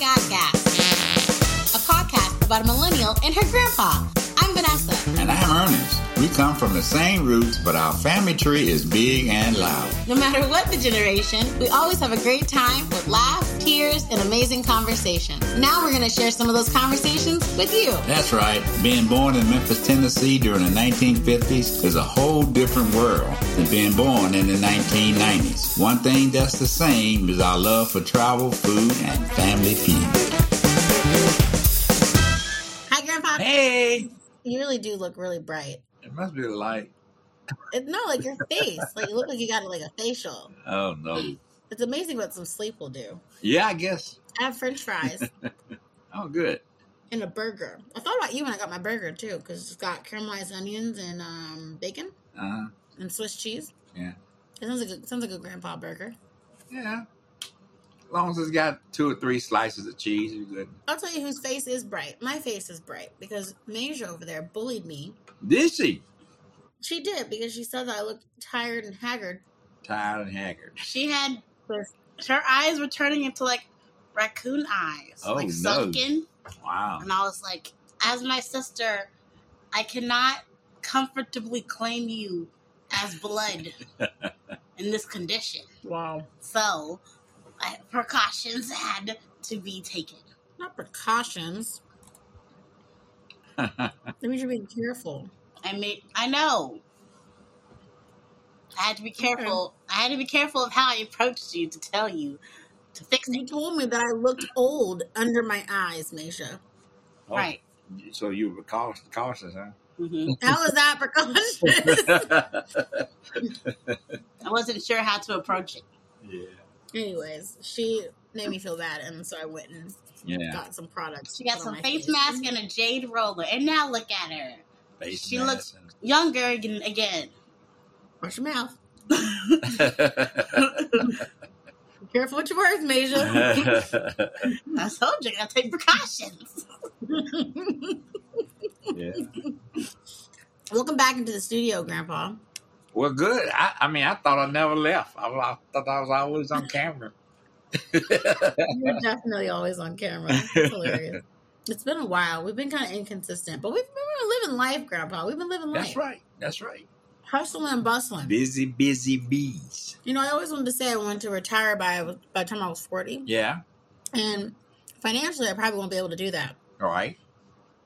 Got Gas, a podcast about a millennial and her grandpa. I'm Vanessa. And I'm Earnest. We come from the same roots, but our family tree is big and loud. No matter what the generation, we always have a great time with laughs, tears, and amazing conversations. Now we're going to share some of those conversations with you. That's right. Being born in Memphis, Tennessee during the 1950s is a whole different world than being born in the 1990s. One thing that's the same is our love for travel, food, and family feud. Hi, Grandpa. Hey! You really do look really bright. It must be light. It, no, like your face. like you look like you got like a facial. Oh, no. It's amazing what some sleep will do. Yeah, I guess. I have French fries Oh, good. and a burger. I thought about you when I got my burger too, because it's got caramelized onions and um, bacon Uh-huh. and Swiss cheese. Yeah. It sounds like a, sounds like a grandpa burger. Yeah. As long as it's got two or three slices of cheese, you're good. I'll tell you whose face is bright. My face is bright because Major over there bullied me. Did she? She did because she said that I looked tired and haggard. Tired and haggard. She had her eyes were turning into like raccoon eyes, Oh, like no. sunken. Wow. And I was like, as my sister, I cannot comfortably claim you as blood in this condition. Wow. So, I, precautions had to be taken. Not precautions. That means you're being careful. I made. I know. I had to be careful. I had to be careful of how I approached you to tell you to fix You it. told me that I looked old under my eyes, Maisha. Oh, Right. So you were cautious, cautious huh? hmm How is that precaution? I wasn't sure how to approach it. yeah. Anyways, she made me feel bad, and so I went and Yeah. got some products. She got some on face mask and a jade roller, and now look at her, Face She mask looks- younger again. again. Wash your mouth. and- Be careful with your words, Maisha. I told you, I gotta take precautions. yeah. Welcome back into the studio, Grandpa. Well, good. I, I mean, I thought I never left. I, I thought I was always on camera. You're definitely always on camera. It's hilarious. It's been a while. We've been kind of inconsistent, but we've been living life, Grandpa. We've been living life. That's right. That's right. Hustling and bustling. Busy, busy bees. You know, I always wanted to say I wanted to retire by by the time I was 40. Yeah. And financially, I probably won't be able to do that. All right.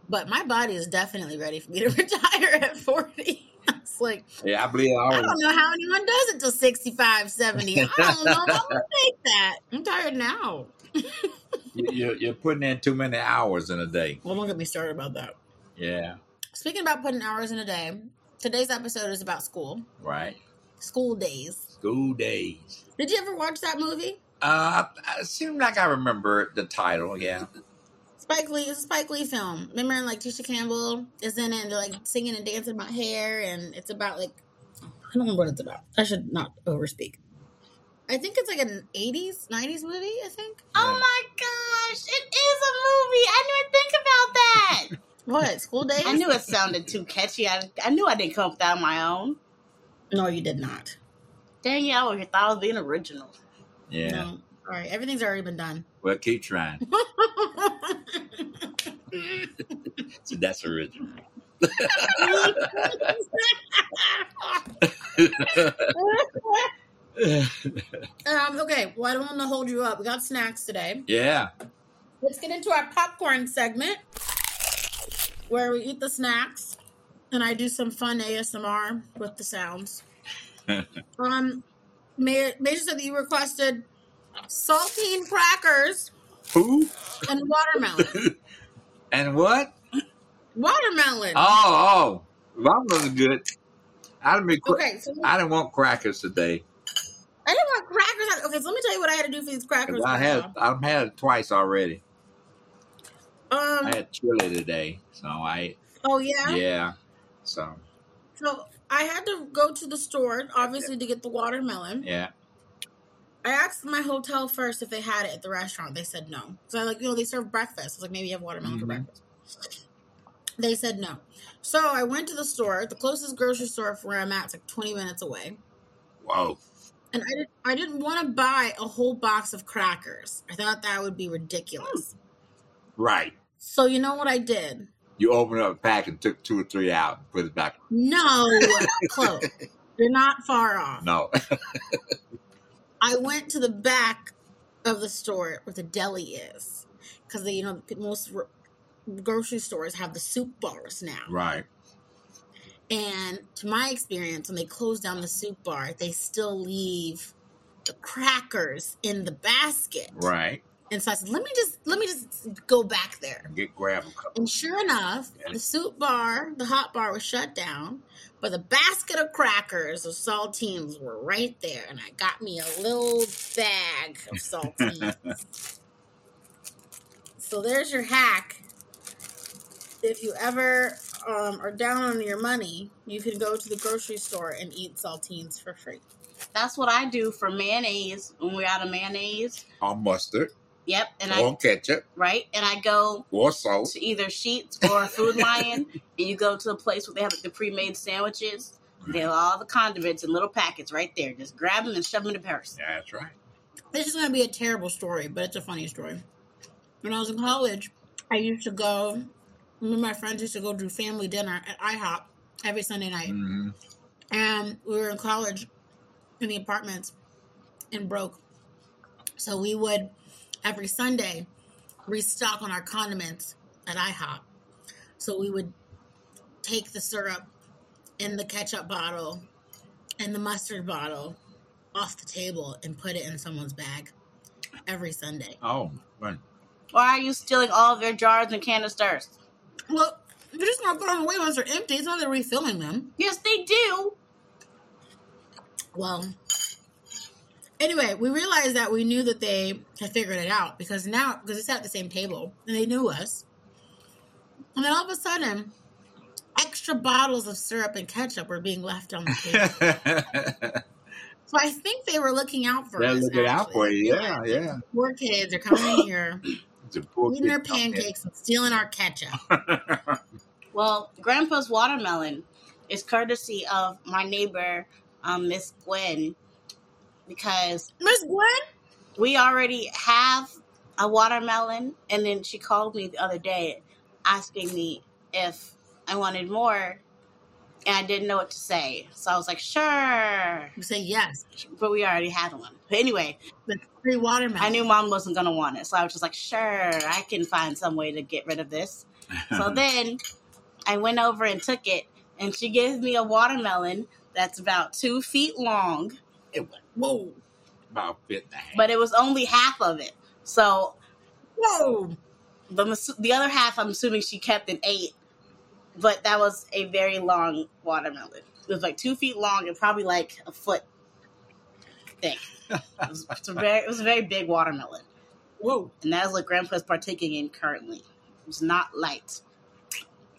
But my body is definitely ready for me to retire at 40. It's like, Yeah, I believe I I don't know how anyone does it till 65, 70. I don't know if I'm make that. I'm tired now. You, you're, you're putting in too many hours in a day. Well, don't get me started about that. Yeah. Speaking about putting hours in a day, today's episode is about school, Right. school days. School days. Did you ever watch that movie? Uh, it seemed like I remember the title. Yeah. Spike Lee, it's a Spike Lee film. Remember, like Tisha Campbell is in it, and they're like singing and dancing about hair, and it's about like I don't remember what it's about. I should not overspeak. I think it's like an '80s, '90s movie. I think. Oh my gosh, it is a movie. I didn't even think about that. What school days? I knew it sounded too catchy. I, I knew I didn't come up with that on my own. No, you did not. Dang it, I would thought I was being original. Yeah. No. All right, everything's already been done. Well, keep trying. So that's original. um, okay, well, I don't want to hold you up. We got snacks today. yeah. Let's get into our popcorn segment where we eat the snacks and I do some fun ASMR with the sounds. um, Major Major said that you requested saltine crackers Who? and watermelon. And what? watermelon. Oh, oh. Was good. I didn't, be cra- okay, so I didn't want crackers today. I didn't want crackers. Okay, so let me tell you what I had to do for these crackers. I had I've had it twice already. um. I had chili today, so I oh yeah? yeah. So So I had to go to the store, obviously, to get the watermelon. yeah, I asked my hotel first if they had it at the restaurant. They said no. So I like, you know, they serve breakfast. I was like, maybe you have watermelon for Mhm. breakfast. They said no. So I went to the store. The closest grocery store from where I'm at is like 20 minutes away. whoa, And I didn't, I didn't want to buy a whole box of crackers. I thought that would be ridiculous. Right. So you know what I did? You opened up a pack and took two or three out and put it back. No, close. You're not far off. No. I went to the back of the store where the deli is because you know most grocery stores have the soup bars now. right. And to my experience, when they close down the soup bar, they still leave the crackers in the basket. Right. And so I said, let me just let me just go back there. Get grab a couple. And sure enough, the soup bar, the hot bar was shut down, but the basket of crackers of saltines were right there. And I got me a little bag of saltines. so there's your hack. If you ever um, are down on your money, you can go to the grocery store and eat saltines for free. That's what I do for mayonnaise when we're out of mayonnaise. Or mustard. Yep, and or I ketchup. right, and I go Or salt. to either Sheetz or Food Lion, and you go to a place where they have like, the pre-made sandwiches. They have all the condiments in little packets right there. Just grab them and shove them in the purse. Yeah, that's right. This is going to be a terrible story, but it's a funny story. When I was in college, I used to go, me and my friends used to go do family dinner at IHOP every Sunday night. hmm And we were in college in the apartments and broke. So we would, every Sunday, restock on our condiments at IHOP. So we would take the syrup and the ketchup bottle and the mustard bottle off the table and put it in someone's bag every Sunday. Oh, right. Why are you stealing all of their jars and canisters? Well, you're just gonna throw them away once they're empty. It's not they're refilling them. Yes, they do. Well, anyway, we realized that we knew that they had figured it out because now, because they sat at the same table and they knew us. And then all of a sudden, extra bottles of syrup and ketchup were being left on the table. so I think they were looking out for us. They're us. looking out for you. They Yeah, yeah. like, Poor kids are coming in here, It's a eating their kid out there. pancakes and stealing our ketchup. Well, Grandpa's watermelon is courtesy of my neighbor, um, Miss Gwen, because Miss Gwen? we already have a watermelon, and then she called me the other day asking me if I wanted more, and I didn't know what to say. So I was like, sure, You say yes. but we already had one. But anyway, The free watermelon. I knew mom wasn't gonna want it, so I was just like, sure, I can find some way to get rid of this. So then I went over and took it, and she gave me a watermelon that's about two feet long, it was Whoa. about fit and a half. but it was only half of it. So Whoa. the the other half, I'm assuming she kept and ate, but that was a very long watermelon. It was like two feet long and probably like a foot thick. It was, it's a very, it was a very big watermelon, Whoa. and that is what Grandpa's partaking in currently. It's not light.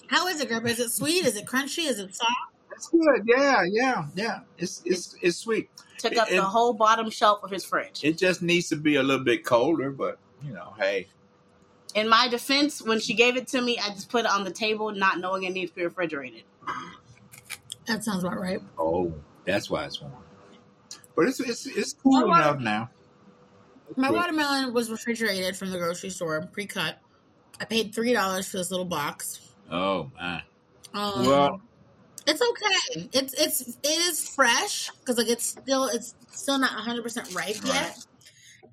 How is it, Grandpa? Is it sweet? Is it crunchy? Is it soft? It's good. Yeah, yeah, yeah. It's it's it's sweet. Took up It- the whole bottom shelf of his fridge. It just needs to be a little bit colder, but you know, hey, In my defense, when she gave it to me, I just put it on the table, not knowing it needs to be refrigerated. That sounds about right. oh, that's why it's warm. But it's it's it's cool My water- enough now. My Good. watermelon was refrigerated from the grocery store, pre-cut. I paid three dollars for this little box. Oh my. Um, Well- it's okay. It's it's it is fresh because like it's still it's still not one hundred percent ripe Right. yet.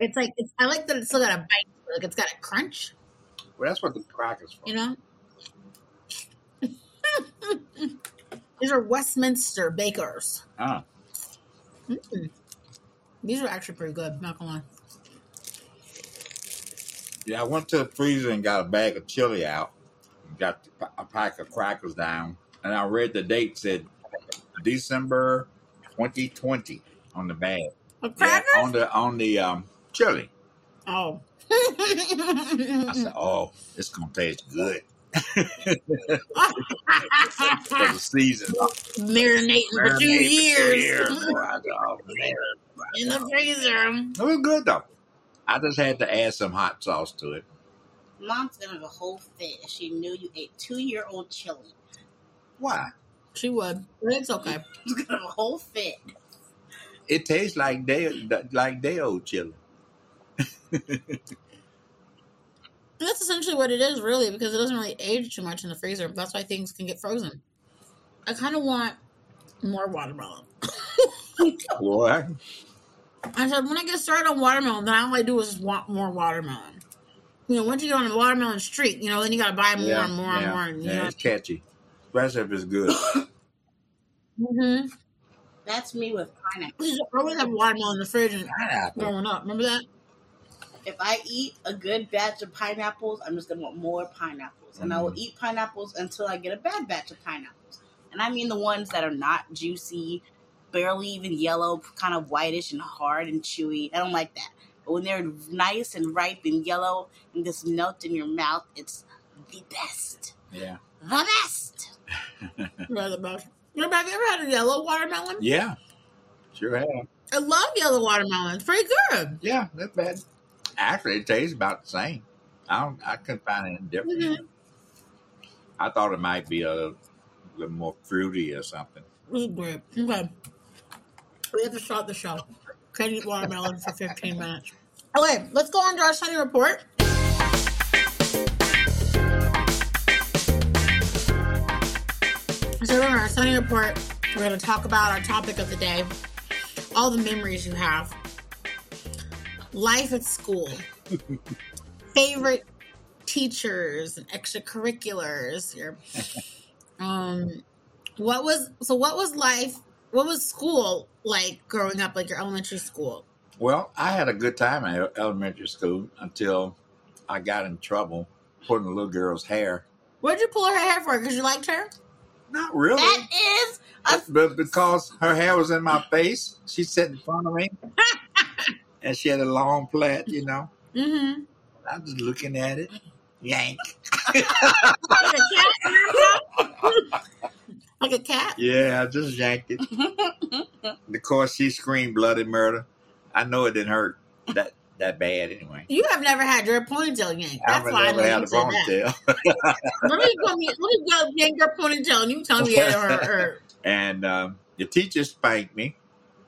It's like it's, I like that it's still got a bite. Like it's got a crunch. Well, that's what the crackers for. You know. These are Westminster Bakers. Ah, Mm. These are actually pretty good. Not gonna lie. yeah. I went to the freezer and got a bag of chili out. Got a pack of crackers down, and I read the date said December 2020 on the bag. Yeah, on the on the um chili. Oh. I said, "Oh, it's gonna taste good." For the season, Marinating for two years boy, I said, "Oh, man." in the freezer. It was good though. I just had to add some hot sauce to it. Mom's gonna have a whole fit if she knew you ate two year old chili. Why? She would, but it's okay. She's gonna have a whole fit. It tastes like day like day old chili. That's essentially what it is, really, because it doesn't really age too much in the freezer. That's why things can get frozen. I kind of want more watermelon. Boy, I said when I get started on watermelon, then all I do is just want more watermelon. You know, once you get on a watermelon streak, you know, then you gotta buy more yeah, and more yeah, and more. And, you yeah, know, it's catchy. Especially if it's good. mm-hmm. That's me with pineapple. we used to always have watermelon in the fridge and Pineapple. growing up. Remember that? If I eat a good batch of pineapples, I'm just gonna want more pineapples, and I will Mm. eat pineapples until I get a bad batch of pineapples. And I mean the ones that are not juicy, barely even yellow, kind of whitish and hard and chewy. I don't like that. But when they're nice and ripe and yellow and just melt in your mouth, it's the best. Yeah. The best. You're the best. You know, have you ever had a yellow watermelon? Yeah. Sure have. I love yellow watermelon. It's pretty good. Yeah, that's bad. Actually, it tastes about the same. I don't. I couldn't find anything different. Mhm. I thought it might be a little more fruity or something. This is great. Okay. We have to start the show. Can't eat watermelon for 15 minutes. Okay, let's go on to our Sunny report. So, our Sunny report, we're going to talk about our topic of the day. All the memories you have, life at school, favorite teachers and extracurriculars, your um what was so what was life what was school like growing up like your elementary school? Well, I had a good time at elementary school until I got in trouble pulling a little girl's hair. What'd you pull her hair for? Because you liked her Not really. That is a but because her hair was in my face, she sat in front of me, and she had a long plait, you know. mm-hmm I was just looking at it, yank. like a cat in your mouth? like a cat Yeah, I just yanked it. of course, she screamed bloody murder. I know it didn't hurt that that bad anyway. you have never had your ponytail yanked that's I've why I never know had you a said that ponytail. let me me let me go yank your ponytail and you tell me it hurt, hurt. And um, the teacher spanked me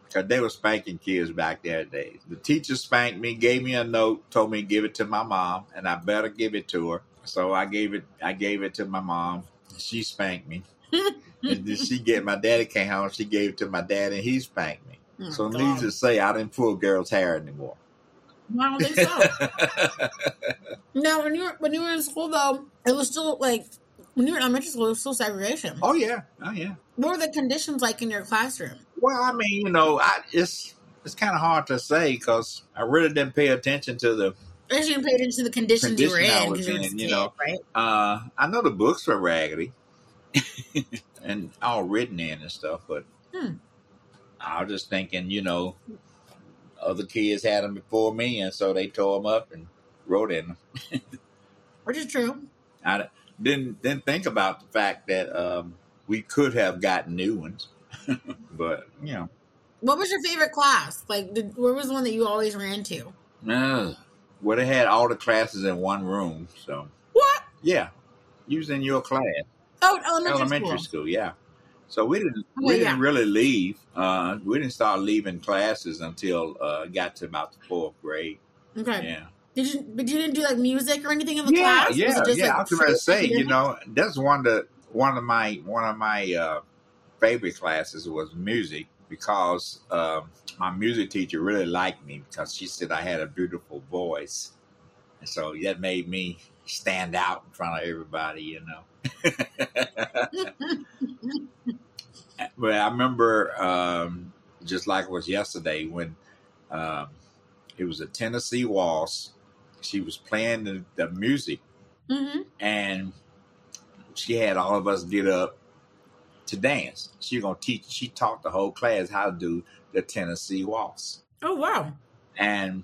because they were spanking kids back there days. The teacher spanked me, gave me a note, told me to give it to my mom, and I better give it to her. So I gave it. I gave it to my mom. She spanked me. and then she get my daddy came home. She gave it to my dad, and he spanked me. Oh, so God. needless to say, I didn't pull girls' hair anymore. I don't think so. No, when you were when you were in school though, it was still like when you were in elementary school, it was still segregation. oh yeah, oh yeah. What were the conditions like in your classroom? Well, I mean, you know, I it's it's kind of hard to say because I really didn't pay attention to the I didn't pay attention to the conditions you were I in was because you in, you know. right? Uh, I know the books were raggedy and all written in and stuff, but Hmm. I was just thinking, you know, other kids had them before me, and so they tore them up and wrote in them. Which is true. I didn't didn't think about the fact that um, we could have gotten new ones, but you know, What was your favorite class? Like, did, where was the one that you always ran to? uh, well, they had all the classes in one room, so What? yeah, you was in your class. Oh, elementary, elementary school. school. yeah. So we didn't Oh, we didn't really leave. Uh, we didn't start leaving classes until uh, got to about the fourth grade. Okay. Yeah, Did you? But you didn't do like music or anything in the yeah, class? Was yeah, just, yeah. like, I was going to say, you know, that's one of the one of my one of my uh, favorite classes was music because um, my music teacher really liked me because she said I had a beautiful voice, and so that made me stand out in front of everybody, you know. But I remember, um, just like it was yesterday, when um, it was a Tennessee Waltz. She was playing the, the music, hmm and she had all of us get up to dance. She gonna teach. She taught the whole class how to do the Tennessee Waltz, Oh wow. and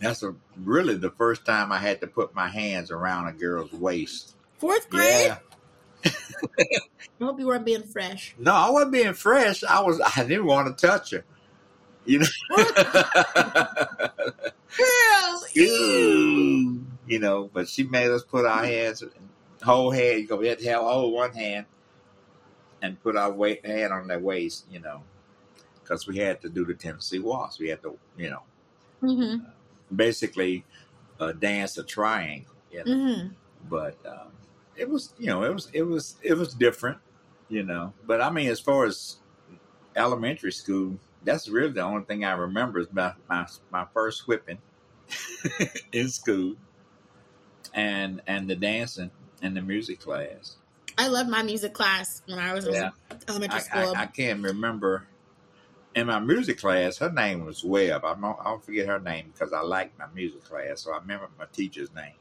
that's a, really the first time I had to put my hands around a girl's waist. Fourth grade. Yeah. I hope you weren't being fresh. No, I wasn't being fresh. I was. I didn't want to touch her. You know. Girls. Ooh, you know, but she made us put our hands, whole hand. You go, we had to have hold one hand and put our weight, hand on their waist, you know, because we had to do the Tennessee waltz. We had to, you know, Mm-hmm. basically uh, dance a triangle. You know? Mm-hmm. But um, it was, you know, it was it was it was different, you know. But I mean, as far as elementary school, that's really the only thing I remember is my my, my first whipping in school, and and the dancing and the music class. I loved my music class when I was in Yeah. elementary I, school. I, I can't remember. In my music class, her name was Webb. I don't, I don't forget her name because I liked my music class, so I remember my teacher's name.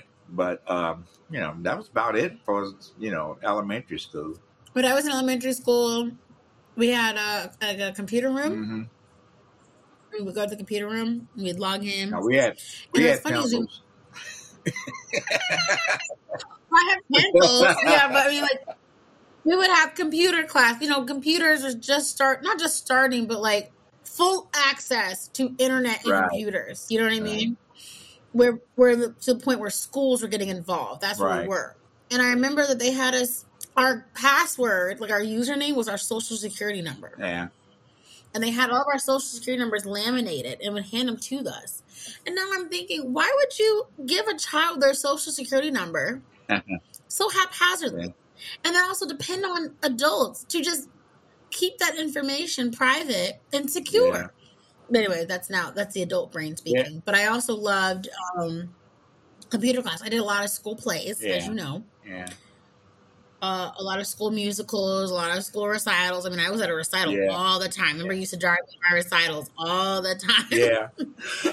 but um, you know, that was about it for you know elementary school. when I was in elementary school, we had a, like a computer room. hmm We would go to the computer room. We'd log in. Now we had we And had what's funny is you- pencils. I have pencils. yeah, but I mean, like, we would have computer class. You know, computers was just start, not just starting, but like full access to internet and Right. computers. You know what I Right. Where the, to the point where schools were getting involved. That's where we were. And I remember that they had us. Our password, like our username, was our social security number. Yeah, and they had all of our social security numbers laminated and would hand them to us. And now I'm thinking, why would you give a child their social security number so haphazardly? Yeah. And then also depend on adults to just keep that information private and secure. Yeah. Anyway, that's now that's the adult brain speaking. But I also loved um, computer class. I did a lot of school plays, as you know. yeah, Uh, a lot of school musicals, a lot of school recitals. I mean, I was at a recital Yeah. all the time. Remember, I used to drive to my recitals all the time. yeah.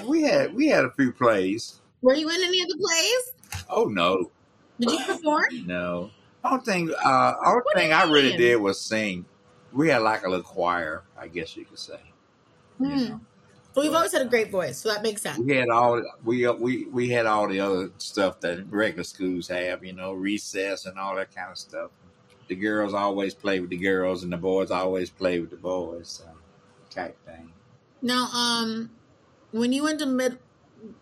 we had we had a few plays. Were you in any of the plays? Oh no, Did you perform? no. Only thing, uh, only thing I really did was sing. We had like a little choir, I guess you could say. You Hmm. know. Well, you've always had a great voice, so that makes sense. We had all we we we had all the other stuff that regular schools have, you know, recess and all that kind of stuff. The girls always play with the girls, and the boys always play with the boys, so type thing. Now, um, when you went to mid,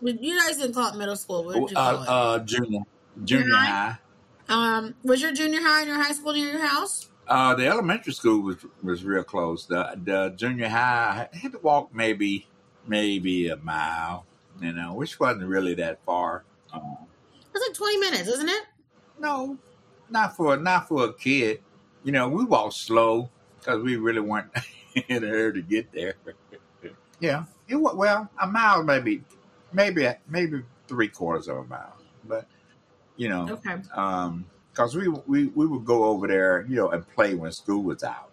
you guys didn't call it middle school. What did you Uh, call it? uh, junior junior high? high. um, was your junior high and your high school near your house? Uh, the elementary school was was real close. The the junior high I had to walk maybe maybe a mile, you know, which wasn't really that far. Um, It's like twenty minutes, isn't it? No, not for not for a kid. You know, we walked slow because we really weren't in a hurry to get there. yeah, it was well a mile, maybe, maybe maybe three quarters of a mile, but you know, Okay. um, because we we we would go over there, you know, and play when school was out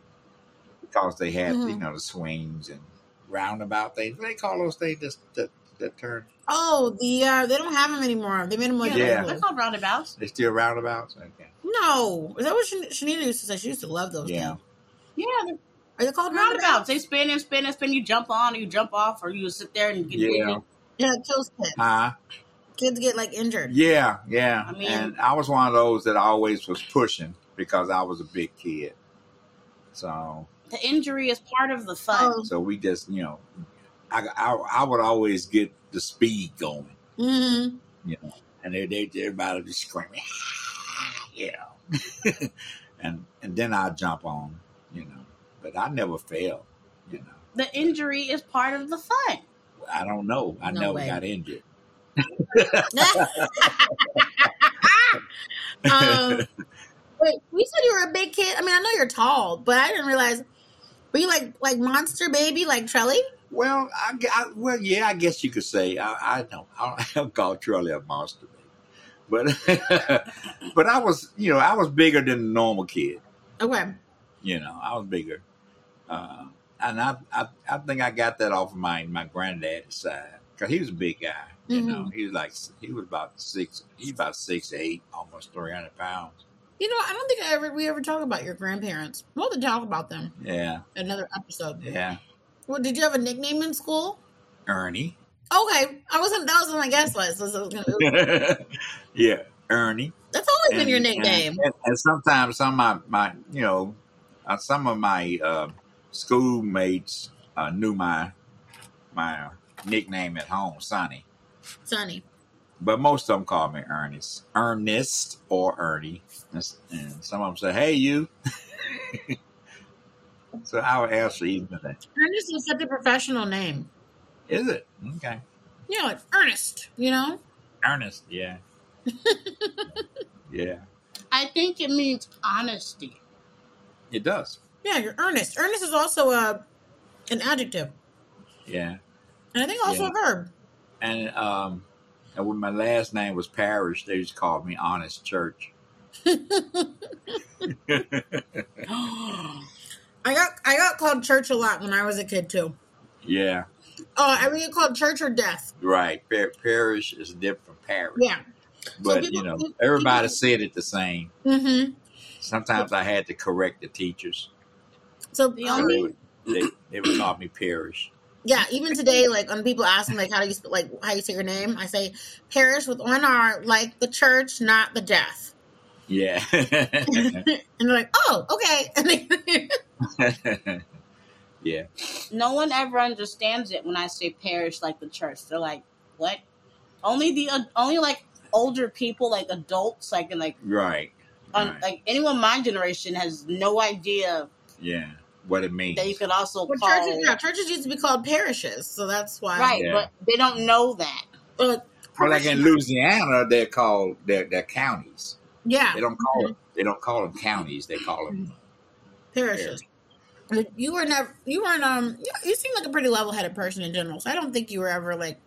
because they had you Mhm. know the swings and roundabout things. They call those things that that, that turn? Oh, the uh, they don't have them anymore. They made them like yeah. they're called roundabouts. They still roundabouts? Okay. No, is that what Shan- Shanita used to say? She used to love those. Yeah. things. Yeah, they're they called roundabouts. roundabouts? They spin and spin and spin. You jump on, or you jump off, or you sit there and get Yeah. Yeah, it kills kids. Huh? Kids get like injured. Yeah, yeah. I mean- and I was one of those that always was pushing because I was a big kid. So, The injury is part of the fun. Oh. so we just, you know, I, I, I would always get the speed going, hmm you know, and they, they everybody would just screaming, "Ah," you know, and and then I jump on, you know, but I never failed, you know. The injury is part of the fun. I don't know. I No never way. got injured. Um, wait, you said you were a big kid. I mean, I know you're tall, but I didn't realize. Were you like like monster baby, like Trelly? Well, I, I- well, yeah, I guess you could say I, I don't. I don't call Charlie a monster, baby. but but I was, you know, I was bigger than the normal kid. Okay. You know, I was bigger, uh, and I, I I think I got that off of my my granddad's side because he was a big guy. You Mhm. know, he was like he was about six. He's about six eight, almost three hundred pounds. You know, I don't think I ever we ever talk about your grandparents. We'll have to talk about them Yeah, another episode. yeah. Well, did you have a nickname in school? Ernie. Okay, I wasn't. That was on my guest list. So was gonna- yeah, Ernie. That's always been your And- nickname. And, and sometimes some of my, my you know, uh, some of my uh, schoolmates uh, knew my my nickname at home, Sonny. Sonny. But most of them call me Ernest, Ernest or Ernie. And some of them say, "Hey, you." So I would answer even that. Ernest is such a professional name. Is it? Okay. Yeah, like Ernest, you know? Ernest, yeah. yeah. I think it means honesty. It does. Yeah, you're earnest. Earnest is also a an adjective. Yeah. And I think also Yeah. a verb. And um and when my last name was Parish, they just called me Honest Church. I got I got called church a lot when I was a kid too. yeah. Oh, I would get called church or death. Right. Par- parish is different from parish. Yeah. But people- you know, people- everybody said it the same. Mm-hmm. Sometimes I had to correct the teachers. So The only- They would, they, they would call me Parish. Yeah, even today, like when people ask me like how do you like how you say your name, I say parish with one R, like the church, not the death. Yeah. and they're like, oh, okay. Yeah. No one ever understands it when I say parish like the church. They're like, what? Only the uh, only like older people, like adults, like and like Right. un, right. like anyone my generation has no idea yeah. What it means. that you could also well, call churches, yeah, churches used to be called parishes, so that's why. right, Yeah. but they don't know that. But well, like in Louisiana, they're called they're, they're counties. yeah, They don't call them they don't call them counties. They call them parishes. But You were never. You weren't. Um. You, you seem like a pretty level-headed person in general. So I don't think you were ever like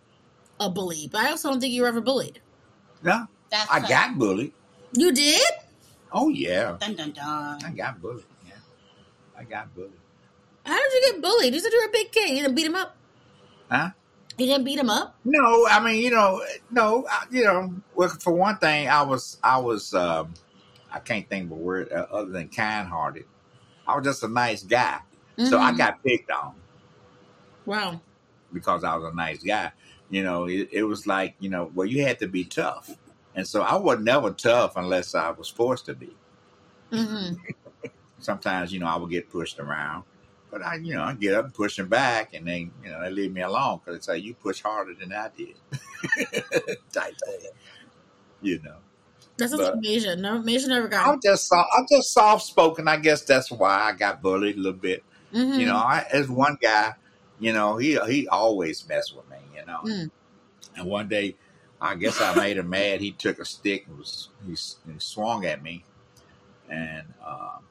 a bully. But I also don't think you were ever bullied. no. That's I a- got bullied. You did? Oh yeah, dun dun dun. I got bullied. I got bullied. How did you get bullied? You said you were a big kid. You didn't beat him up. Huh? You didn't beat him up. No, I mean, you know, no, I, you know, well, for one thing, I was, I was, um, I can't think of a word uh, other than kind-hearted. I was just a nice guy, so I Mhm. got picked on Wow. because I was a nice guy. You know, it, it was like, you know, well, you had to be tough, and so I was never tough unless I was forced to be. hmm Sometimes, you know, I would get pushed around, but I, you know, I get up and push them back, and they, you know, they leave me alone because they say you push harder than I did. Type thing. You know. That's But- like Maisha. No, Maisha never got. I'm just soft, I'm just soft spoken. I guess that's why I got bullied a little bit. Mhm. You know, I, as one guy, you know, he he always messed with me. You know, Mm. and one day, I guess I made him mad. He took a stick and was he, he swung at me, and um,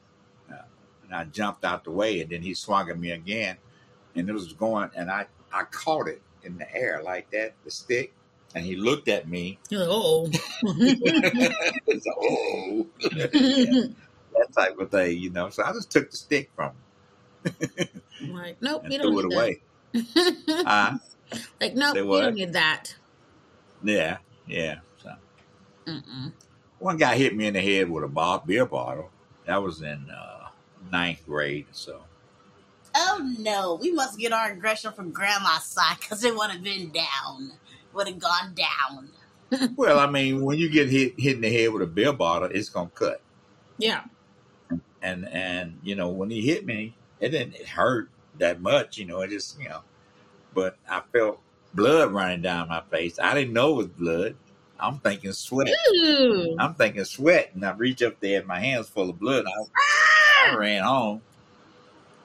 and I jumped out the way, and then he swung at me again, and it was going, and I I caught it in the air like that, the stick, and he looked at me. Like, oh. It's, oh. that type of thing, you know. So I just took the stick from him I'm like, nope, and you don't threw it need away. that. Uh, like, nope, you don't need that. yeah, yeah. So Mm-mm. one guy hit me in the head with a beer bottle. That was in uh, ninth grade. So Oh no, we must get our aggression from grandma's side because it would have been down. Would have gone down. well, I mean, when you get hit hit in the head with a beer bottle, it's gonna cut. Yeah. And and you know when he hit me, it didn't it hurt that much. You know, it just you know, but I felt blood running down my face. I didn't know it was blood. I'm thinking sweat. Ooh. I'm thinking sweat, and I reach up there, and my hands full of blood. I, I ran home.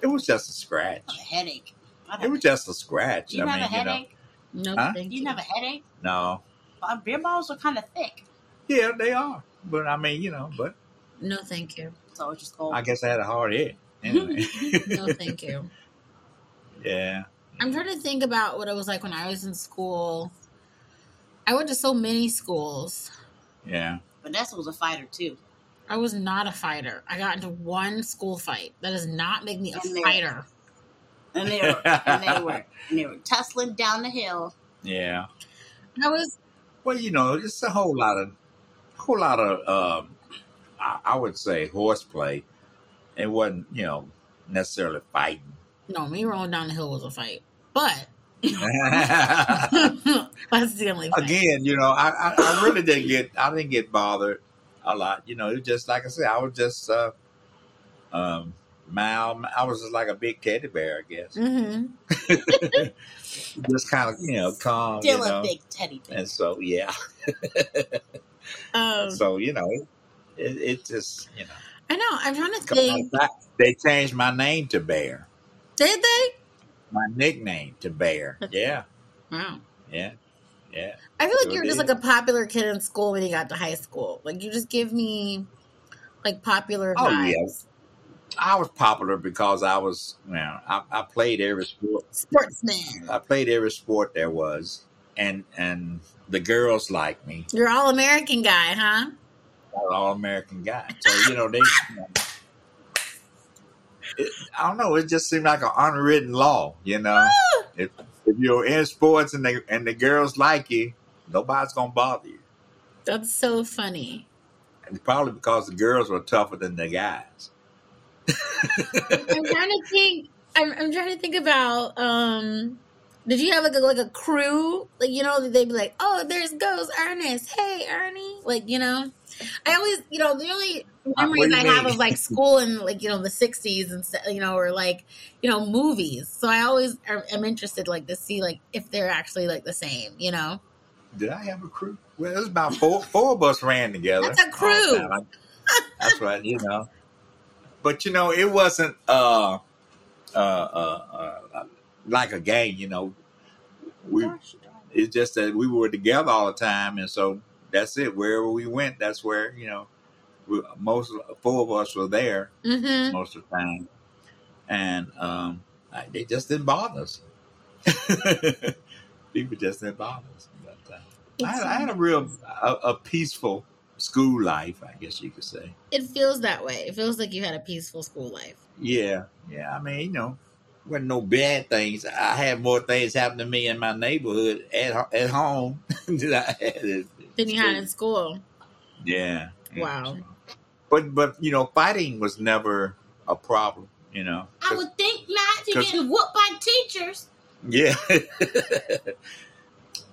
It was just a scratch. A headache. It was just a scratch. you I have mean, a you know, headache? No, Huh? thank You you. have a headache? no, Uh, beer bottles are kind of thick, yeah, they are. But I mean, you know, but No, thank you. so it's just cold. I guess I had a hard head. Anyway, No, thank you. yeah, I'm trying to think about what it was like when I was in school. I went to so many schools. yeah. Vanessa was a fighter too. I was not a fighter. I got into one school fight. That does not make me a And there- fighter. And they were, and they were, and they were tussling down the hill. Yeah. I was Well, you know, it's a whole lot of, whole lot of, um, I, I would say horseplay. It wasn't, you know, necessarily fighting. no me rolling down the hill was a fight, but that's the only fight. Again, you know, I, I, I really didn't get, I didn't get bothered a lot. You know, it was just like I said, I was just, uh, um, mild. I was just like a big teddy bear, I guess. hmm just kind of, you know, calm. Still you a big teddy bear. And so, yeah. Um, so, you know, it, it, it just, you know. I know. I'm trying to think. They changed my name to Bear. Did they? My nickname to Bear. Yeah, Wow. yeah, yeah. I feel like Sure you're just like a popular kid in school when you got to high school. Like you just give me like popular Oh, vibes. yeah. I was popular because I was, you know, I, I played every sport. Sportsman. I played every sport there was, and and the girls liked me. You're all American guy, huh? I was an all American guy. So you know they. You know, it, I don't know. It just seemed like an unwritten law. You know, if you're in sports and they and the girls like you, nobody's gonna bother you. That's so funny. And probably because the girls were tougher than the guys. I'm trying to think. I'm, I'm trying to think about. um Did you have like a like a crew? Like you know, they'd be like, "Oh, there's goes Ernest. Hey, Ernie." Like you know, I always you know the only memories I have of like school and like you know the '60s and you know, or like you know movies. So I always am, am interested like to see like if they're actually like the same. You know, Did I have a crew? Well, it was about four four of us ran together. That's a crew. time. That's right, you know. But you know, it wasn't uh, uh, uh, uh, like a gang, You know, we it's just that we were together all the time, and so that's it. Wherever we went, that's where you know, we, most four of us were there mm-hmm. most of the time, and um, I, they just didn't bother us. People just didn't bother us. But, uh, I, had, I had a real a, a peaceful school life, I guess you could say. it feels that way. It feels like you had a peaceful school life. Yeah, yeah. I mean, you know, wasn't no bad things. I had more things happen to me in my neighborhood at at home than I had. At, Than you had in school. Yeah. yeah. Wow. But but you know, fighting was never a problem. You know. I would think not you're 'cause- getting whooped by teachers. Yeah.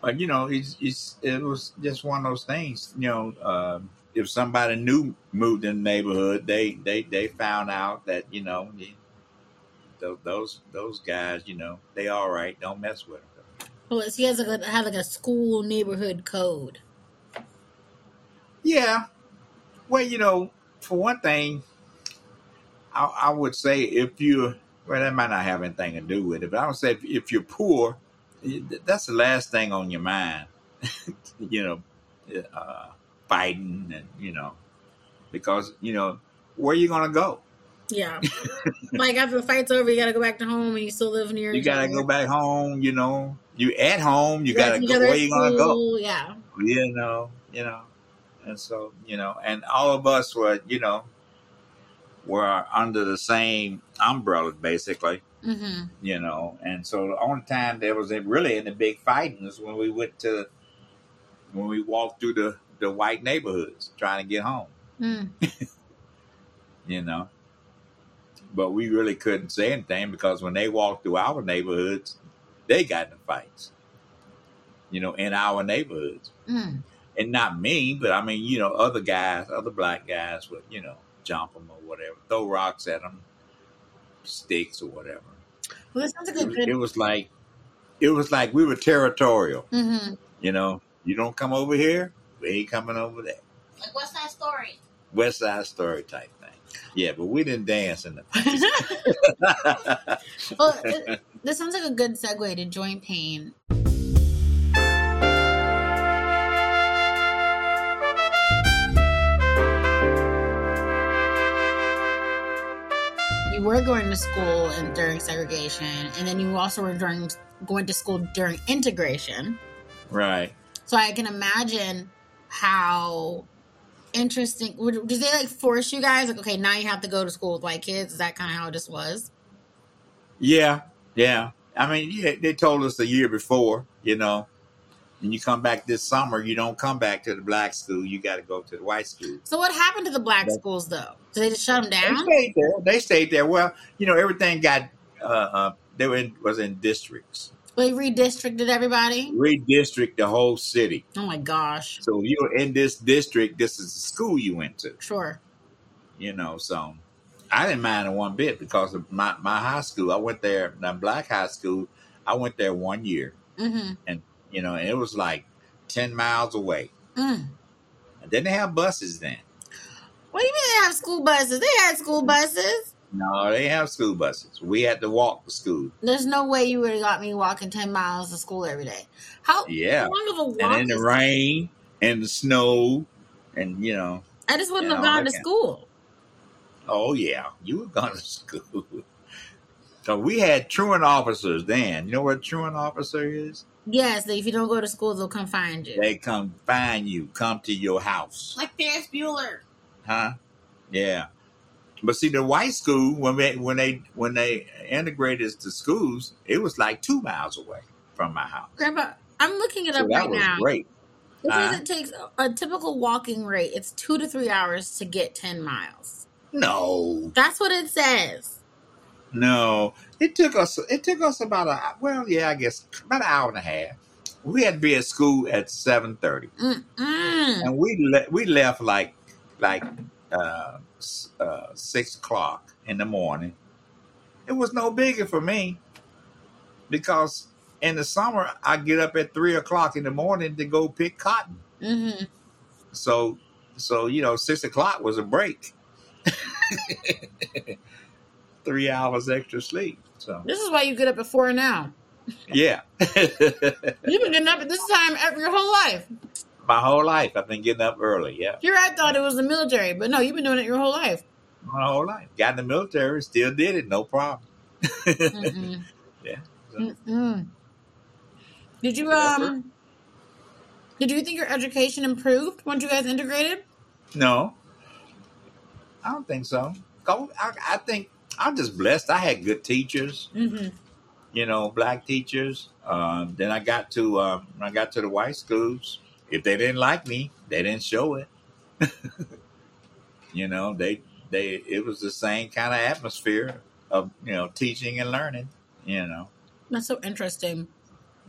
but you know, it's, it's it was just one of those things. You know, um, if somebody new moved in the neighborhood, they they they found out that you know the- tho- those those guys, you know, they all right. Don't mess with them. Well, so has like, have like a school neighborhood code. Yeah. Well, you know, for one thing, I, I would say if you well, that might not have anything to do with it, but I would say if, if you're poor, that's the last thing on your mind. you know, uh, fighting and you know, because you know where you gonna go. Yeah. like after the fight's over, you got to go back to home and you still live near You gotta go back home. You know, you at home. You gotta go. Where you gonna go? Yeah. you know, you know, and so you know, and all of us were, you know, were under the same umbrella, basically, Mm-hmm. you know, and so the only time there was really any big fighting is when we went to when we walked through the the white neighborhoods trying to get home, Mm. you know. But we really couldn't say anything because when they walked through our neighborhoods, they got in fights, you know, in our neighborhoods. Mm. and not me, but I mean, you know, other guys, other black guys would, you know, jump them or whatever, throw rocks at them, sticks or whatever. Well, this sounds like It a was, good. it was like, it was like we were territorial. Mm-hmm. You know, you don't come over here, we ain't coming over there. Like, what's that story? West Side Story type thing. Yeah, but we didn't dance in the. well, it, this sounds like a good segue to joint pain. You were going to school and during segregation, and then you also were during going to school during integration. right. So I can imagine how interesting. Would, did they like force you guys? Like, okay, now you have to go to school with white kids. Is that kind of how it just was? Yeah, yeah. I mean, yeah, they told us the year before, you know, when you come back this summer, you don't come back to the black school. You got to go to the white school. So what happened to the black Yeah. schools though? Did they just shut them down? They stayed there. They stayed there. Well, you know, everything got uh, uh they were in, was in districts. They redistricted everybody. Redistrict the whole city. Oh my gosh! So if you're in this district, this is the school you went to. Sure. You know, so I didn't mind it one bit because of my my high school. I went there, the black high school. I went there one year. Mm-hmm. And you know, and it was like ten miles away. Mm. And didn't have buses then. What do you mean they have school buses? They had school buses. No, they have school buses. We had to walk to school. There's no way you would have got me walking ten miles to school every day. How Yeah. long of a walk? And in the is- rain and the snow and you know, I just wouldn't Yeah, have gone to okay. school. oh yeah, you were going to school. So we had truant officers then. You know what a truant officer is? Yes, if you don't go to school, they'll come find you. They come find you, come to your house. Like Ferris Bueller. Huh? Yeah. But see, the white school when they when they when they integrated to schools, it was like two miles away from my house. Grandpa, I'm looking it So up that right was now. great. It says it takes a typical walking rate. It's two to three hours to get ten miles. No, That's what it says. no, it took us it took us about a well, yeah, I guess about an hour and a half. We had to be at school at seven thirty, and we le- we left like like uh, uh, six o'clock in the morning. It was no bigger for me because in the summer I get up at three o'clock in the morning to go pick cotton. Mm-hmm. So so you know six o'clock was a break. Three hours extra sleep. So This is why you get up at four now. yeah, You've been getting up at this time ever- your whole life. My whole life I've been getting up early. Yeah, Here I thought it was the military, but no, you've been doing it your whole life. my whole life. Got in the military, still did it, no problem. Yeah. Mm-mm. Did you um? Did you think your education improved once you guys integrated? No, I don't think so. I, I think I'm just blessed. I had good teachers, Mm-hmm. you know, black teachers. Um, then I got to when I got to the white schools. If they didn't like me, they didn't show it. you know, they they it was the same kind of atmosphere of you know teaching and learning. You know, That's so interesting.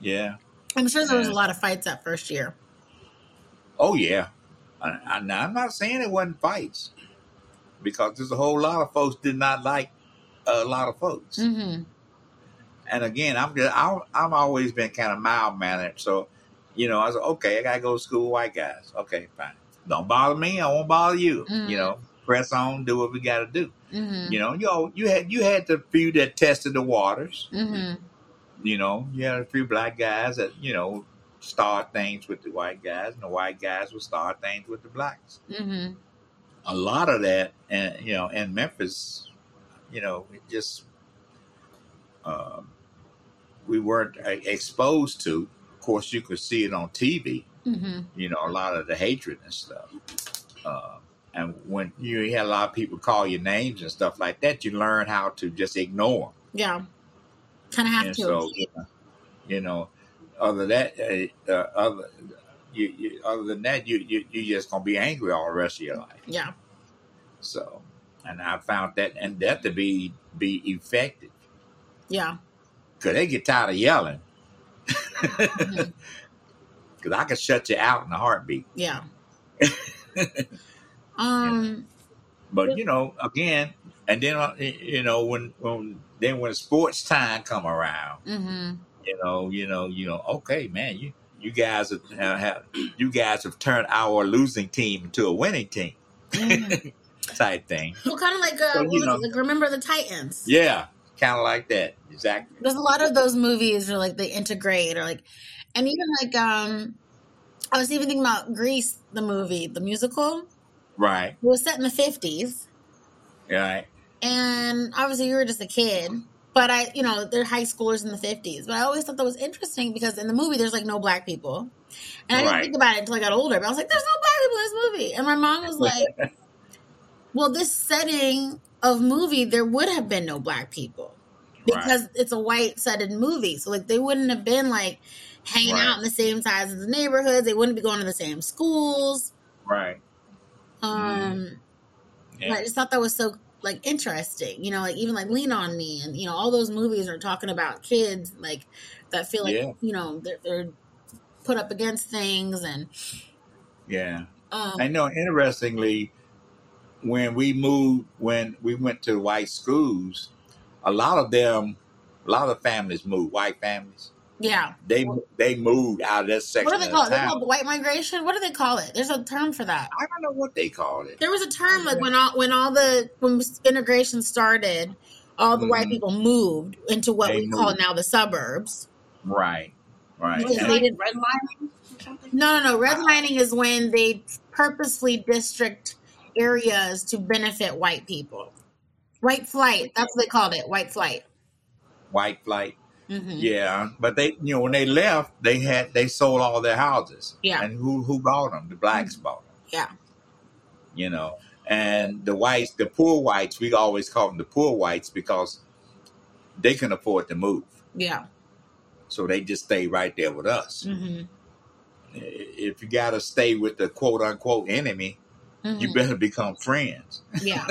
yeah. I'm sure there was a lot of fights that first year. Oh yeah. I, I'm not saying it wasn't fights because there's a whole lot of folks did not like a lot of folks. Mm-hmm. And again, I'm just I, I've always been kind of mild mannered, so you know I was okay. I gotta go to school with white guys. Okay, fine. Don't bother me. I won't bother you. Mhm. You know, press on, do what we got to do. Mm-hmm. You know, you know, you had you had the few that tested the waters. Mm-hmm. You know, you had a few black guys that you know start things with the white guys, and the white guys would start things with the blacks. Mm-hmm. A lot of that, and you know, in Memphis, you know, it just um, we weren't uh, exposed to. Of course, you could see it on TV. Mm-hmm. You know, a lot of the hatred and stuff. Uh, and when you had a lot of people call your names and stuff like that, you learn how to just ignore 'em. Yeah. Kind of have and to. so you know other than that uh, uh, other you, you other than that you, you you just gonna be angry all the rest of your life yeah. so and i found that and that to be be effective Yeah. because they get tired of yelling Because i can shut you out in a heartbeat Yeah. um. but you know again and then uh, you know when when then when sports time come around Mm-hmm. you know, you know, you know. Okay, man, you you guys have, have you guys have turned our losing team into a winning team Mhm. type thing. Well, kind of like uh, So, you know- like remember the Titans. Yeah, kind of like that. Exactly. There's a lot of those movies where like they integrate or like, and even like um, I was even thinking about Grease, the movie, the musical. Right. It was set in the fifties, Right. and obviously you were just a kid. But I, you know, they're high schoolers in the fifties. But I always thought that was interesting because in the movie there's like no black people, and I didn't Right. think about it until I got older. But I was like, there's no black people in this movie, and my mom was like, well, this setting of movie there would have been no black people because it's a white setted movie. So like they wouldn't have been like hanging Right. out in the same size as the neighborhoods. They wouldn't be going to the same schools. Right. Um, Yeah. I just thought that was so like interesting. You know, like even like Lean on Me and you know all those movies are talking about kids like that feel like Yeah. you know they're, they're put up against things and Yeah. um, I know. Interestingly, when we moved, when we went to white schools, a lot of them, a lot of families moved. White families Yeah. They they moved out of that section. What do they of call it? the They call it white migration. What do they call it? There's a term for that. I don't know what they call it. There was a term like when all when all the when integration started, all the white Mhm. people moved into what They we call now the suburbs. Right, right. Because Is it And- they didn't- redlining or something? No, no, no. Redlining is when they purposely district areas to benefit white people. White flight. That's what they called it. White flight. white flight. hmm Yeah, but they, you know, when they left, they had they sold all their houses. Yeah. and who who bought them? The blacks bought them. Yeah. You know, and the whites, the poor whites, we always call them the poor whites because they can afford to move, Yeah. so they just stay right there with us. hmm If you got to stay with the quote unquote enemy, you better become friends Yeah.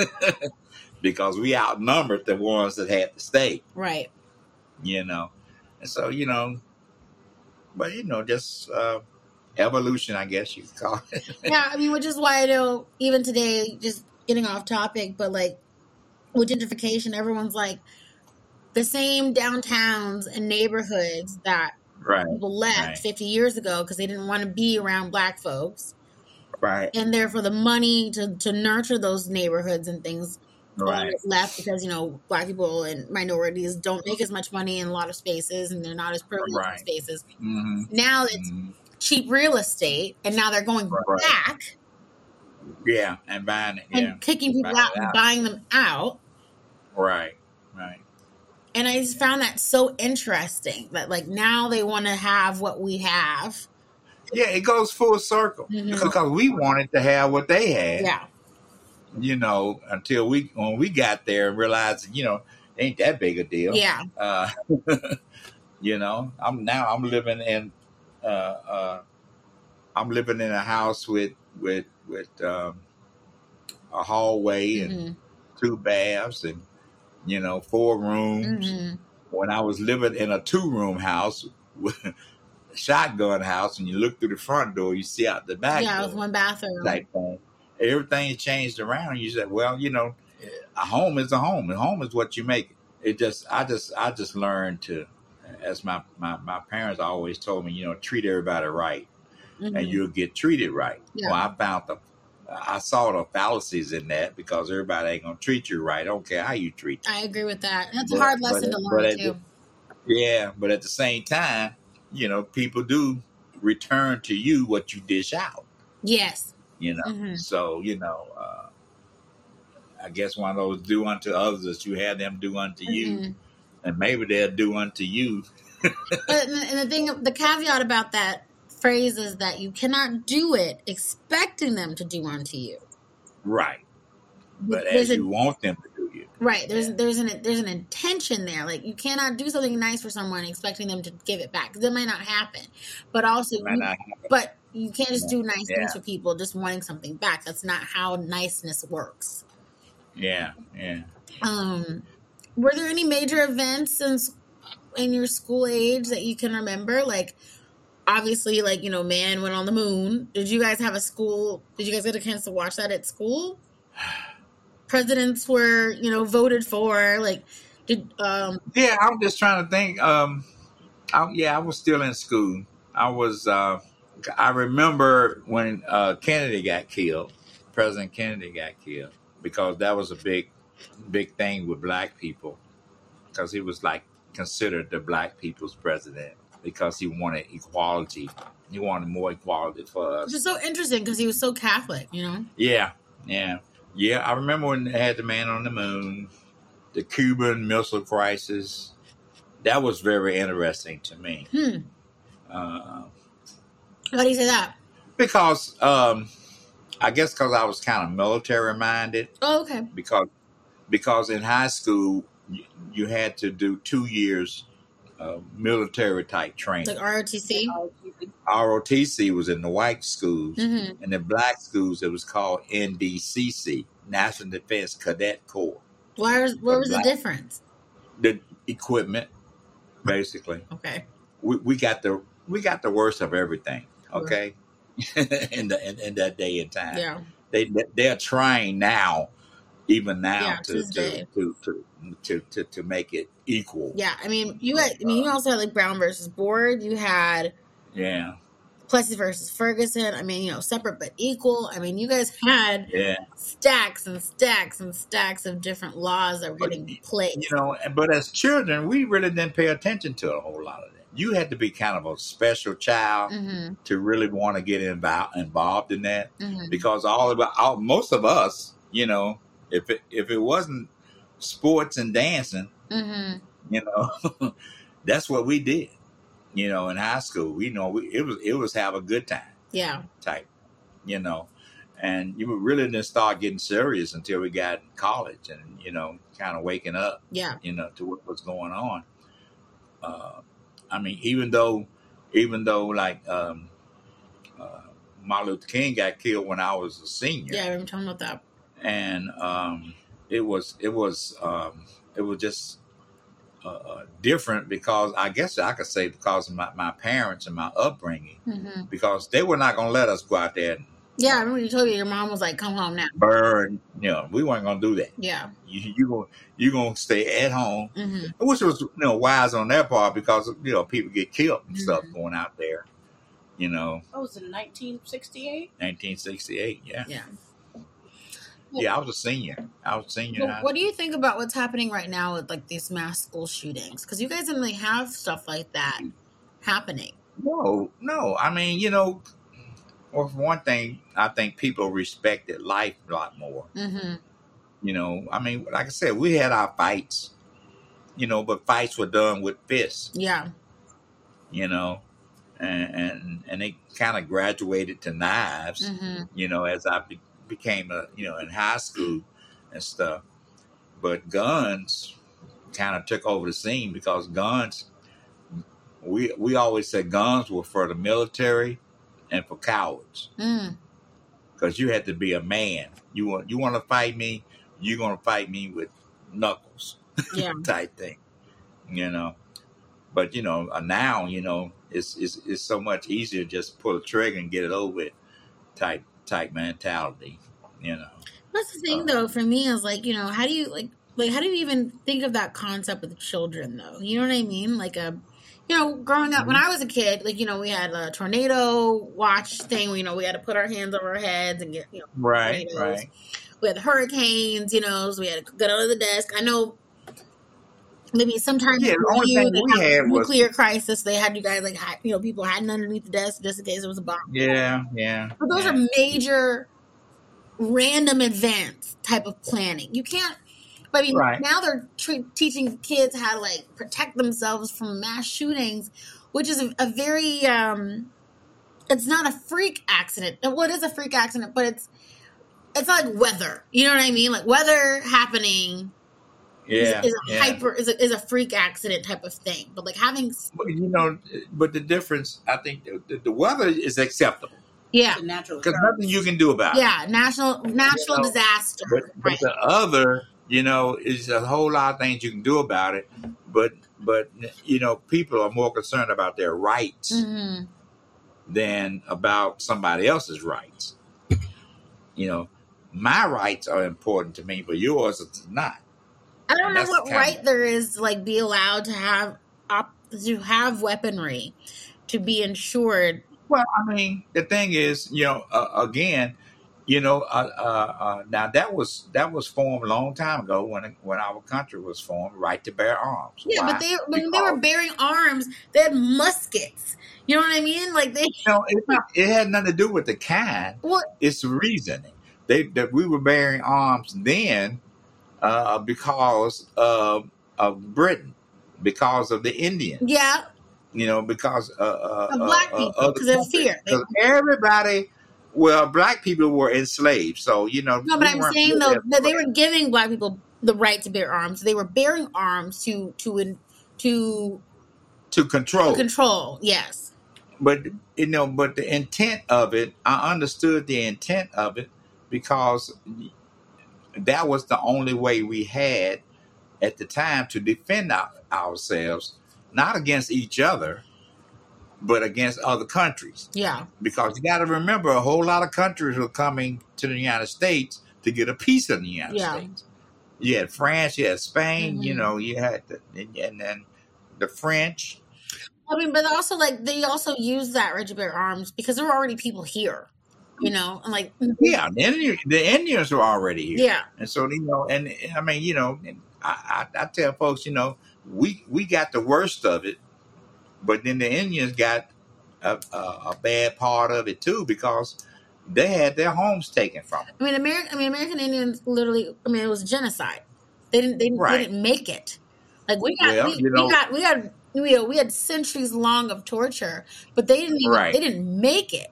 because we outnumbered the ones that had to stay. Right. you know. And so, you know, but you know, just uh evolution, I guess you could call it. yeah, I mean, which is why I know even today, just getting off topic, but like with gentrification, everyone's like the same downtowns and neighborhoods that right, people left Right. 50 years ago because they didn't want to be around black folks. Right, And therefore, the money to, to nurture those neighborhoods and things right, left because, you know, black people and minorities don't make as much money in a lot of spaces and they're not as privileged Right. in spaces. hmm Now it's cheap real estate and now they're going Right. back yeah, and buying it, and yeah, kicking people out and buying them out. right, right, And I just found that so interesting that like now they want to have what we have. Yeah. It goes full circle Mhm. because we wanted to have what they had, Yeah. you know, until we when we got there and realized, you know, ain't that big a deal. Yeah. Uh, you know, I'm now I'm living in uh, uh, I'm living in a house with with with um, a hallway and Mhm. two baths and you know four rooms. Mhm. When I was living in a two room house, shotgun house, and you look through the front door, you see out the back Yeah, door with one bathroom. thing. Everything changed around. You said, well, you know, a home is a home. A home is what you make it. It just, I just, I just learned to, as my my, my parents always told me, you know, treat everybody right, Mhm. and you'll get treated right. Yeah. Well, I found the, I saw the fallacies in that because everybody ain't gonna treat you right. I don't care how you treat. I agree with that. That's a hard lesson it- to learn it- too. Yeah, but at the same time, you know, people do return to you what you dish out. Yes. you know. Mhm. So you know, uh, I guess one of those do unto others that you have them do unto you, Mhm. and maybe they'll do unto you. But and the thing, the caveat about that phrase is that you cannot do it expecting them to do unto you. Right, but There's as a- you want them to do you. Right. There's there's an there's an intention there. Like you cannot do something nice for someone expecting them to give it back because it might not happen. But also, you, but you can't just do nice Yeah. things for people just wanting something back. That's not how niceness works. Yeah, yeah. Um, were there any major events in in your school age that you can remember? Like, obviously, like you know, man went on the moon. Did you guys have a school? Did you guys get a chance to watch that at school? Presidents were, you know, voted for. Like, did um, Yeah, I'm just trying to think. Um, I, yeah, I was still in school. I was. Uh, I remember when uh, Kennedy got killed. President Kennedy got killed because that was a big, big thing with black people because he was like considered the black people's president because he wanted equality. He wanted more equality for us. which is so interesting because he was so Catholic. You know. Yeah, yeah, yeah. I remember when they had the man on the moon, the Cuban Missile Crisis. That was very interesting to me Hmm. uh, How do you say that? because um, I guess because I was kind of military minded. Oh, okay. Because because in high school you, you had to do two years of military type training. Like ROTC. ROTC was in the white schools. Mm-hmm. In the black schools, it was called NDCC, National Defense Cadet Corps. Where was, where was the difference? The equipment, basically, Okay. we, we got the we got the worst of everything. Okay, in the in, in that day and time, Yeah. they they're trying now. even now Yeah, to, to to, to, to to to to make it equal. Yeah, I mean, you had, I mean, you also had like Brown versus Board. You had Yeah, Plessy versus Ferguson. I mean, you know, separate but equal. I mean, you guys had yeah. stacks and stacks and stacks of different laws that were But, getting played. You know, but as children, we really didn't pay attention to a whole lot of that. You had to be kind of a special child Mm-hmm, to really want to get involved involved in that. mm-hmm, because all of all, most of us, you know, if it if it wasn't sports and dancing, mm-hmm. you know, that's what we did. You know, in high school, we know we, it was it was have a good time Yeah, type, you know, and you really didn't start getting serious until we got in college and you know, kind of waking up, yeah, you know, to what was going on. Uh, I mean, even though, even though like um, uh, Martin Luther King got killed when I was a senior, yeah. I remember talking about that. and um, it was it was um, it was just uh, uh, different because I guess I could say because of my, my parents and my upbringing hmm because they were not going to let us go out there Yeah, I remember you told me your mom was like, "Come home now." burn. You know, we weren't going to do that. Yeah. You you going you going to stay at home, hmm which was you know wise on their part because you know people get killed and stuff Mhm. going out there. You know, That was in 1968. 1968. Yeah, Yeah. Yeah. I was a senior. I was a senior. high what do you think about what's happening right now with like these mass school shootings? Because you guys didn't really have stuff like that happening. No, no. I mean, you know, well, for one thing, I think people respected life a lot more. Mm-hmm. You know, I mean, like I said, we had our fights, you know, but fights were done with fists, Yeah. you know, and and, and they kind of graduated to knives, Mm-hmm. you know, as I became a, you know, in high school and stuff. But guns kind of took over the scene because guns, we we always said guns were for the military and for cowards. Mm. because you had to be a man. You want you want to fight me, you're gonna fight me with knuckles Yeah. type thing, you know. But you know, uh, now you know it's it's it's so much easier just pull a trigger and get it over with type type mentality, you know. That's the thing, Uh, though. For me, is like you know, how do you like like how do you even think of that concept with children, though? You know what I mean? Like a, you know, growing up when I was a kid, like you know, we had a tornado watch thing. You know, we had to put our hands over our heads and get you know Right, tornadoes. right. we had hurricanes, you know, so we had to get under the desk. I know maybe sometimes Yeah, the only you thing we a had was- nuclear crisis. They had you guys like you know people hiding underneath the desk just in case it was a bomb. Yeah, yeah. But those yeah. are major random events type of planning. You can't. But I mean, Right. now they're tre- teaching kids how to like protect themselves from mass shootings, which is a, a very. um It's not a freak accident. Well, it is a freak accident, but it's it's like weather. You know what I mean? Like weather happening yeah, is, is a yeah. hyper is a, is a freak accident type of thing. But like having But, you know, but the difference, I think, the, the weather is acceptable yeah natural because nothing you can do about it. yeah national natural know, disaster. But, but right. the other, you know, is a whole lot of things you can do about it. But but you know, people are more concerned about their rights hmm than about somebody else's rights. You know, my rights are important to me, but yours is not. I don't know what kinda- right there is to like be allowed to have op- to have weaponry to be insured. Well, I mean, the thing is, you know, uh, again, you know, uh, uh, uh, now that was that was formed a long time ago when when our country was formed, right to bear arms. Yeah, Why? but they when they were bearing arms, they had muskets. You know what I mean? Like they You know, it, it had nothing to do with the kind. well, It's the reasoning. They that we were bearing arms then uh, because of of Britain, because of the Indians. yeah, You know, because uh, uh, Of black uh, people, because of countries. fear. 'Cause everybody, well, black people were enslaved, so you know. no, but we I'm saying though that they were giving black people the right to bear arms. They were bearing arms to to to to control. control. Yes. but you know, but the intent of it, I understood the intent of it because that was the only way we had at the time to defend our, ourselves, not against each other, but against other countries. Yeah. Because you got to remember, a whole lot of countries were coming to the United States to get a piece of the United Yeah. States. You had France, you had Spain, you Mhm. know, you had the, and, then the French. I mean, but also like they also used that Reggie Bear Arms because there were already people here, you know, and like Yeah, the Indians, the Indians were already here. yeah, And so you know, and I mean, you know, I, I, I tell folks, you know, we we got the worst of it, but then the Indians got a, a, a bad part of it too because they had their homes taken from them. I mean, American. I mean, American Indians literally. I mean, it was genocide. They didn't. They, didn't- Right. they didn't make it. Like we got. Well, we, you know- we got. We had. We, we had centuries long of torture, but they didn't. Even, Right. They didn't make it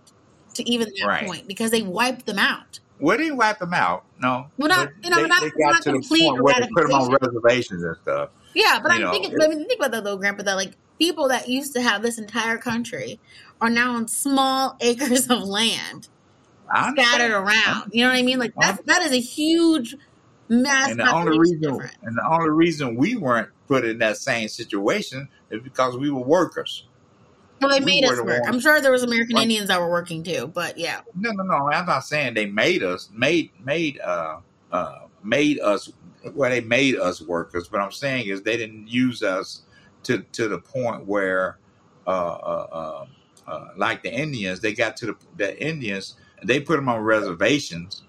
to even that Right. point because they wiped them out. Well, they didn't wipe them out, no. Well, not- you know, they, not- they not got to the complete point where they put them on reservations and stuff. Yeah, but You I'm know, thinking. I mean, think about that though, Grandpa. That like people that used to have this entire country are now on small acres of land I scattered around. You know what I mean? Like that's that is a huge mass And the only reason, difference. and the only reason we weren't put in that same situation is because we were workers. Well, they we made us the work. ones- I'm sure there was American Well- Indians that were working too, but yeah. No, no, no. I'm not saying they made us made made uh uh made us well they made us workers, but I'm saying is they didn't use us to to the point where uh uh, uh, uh like the Indians they got to the the Indians they put them on reservations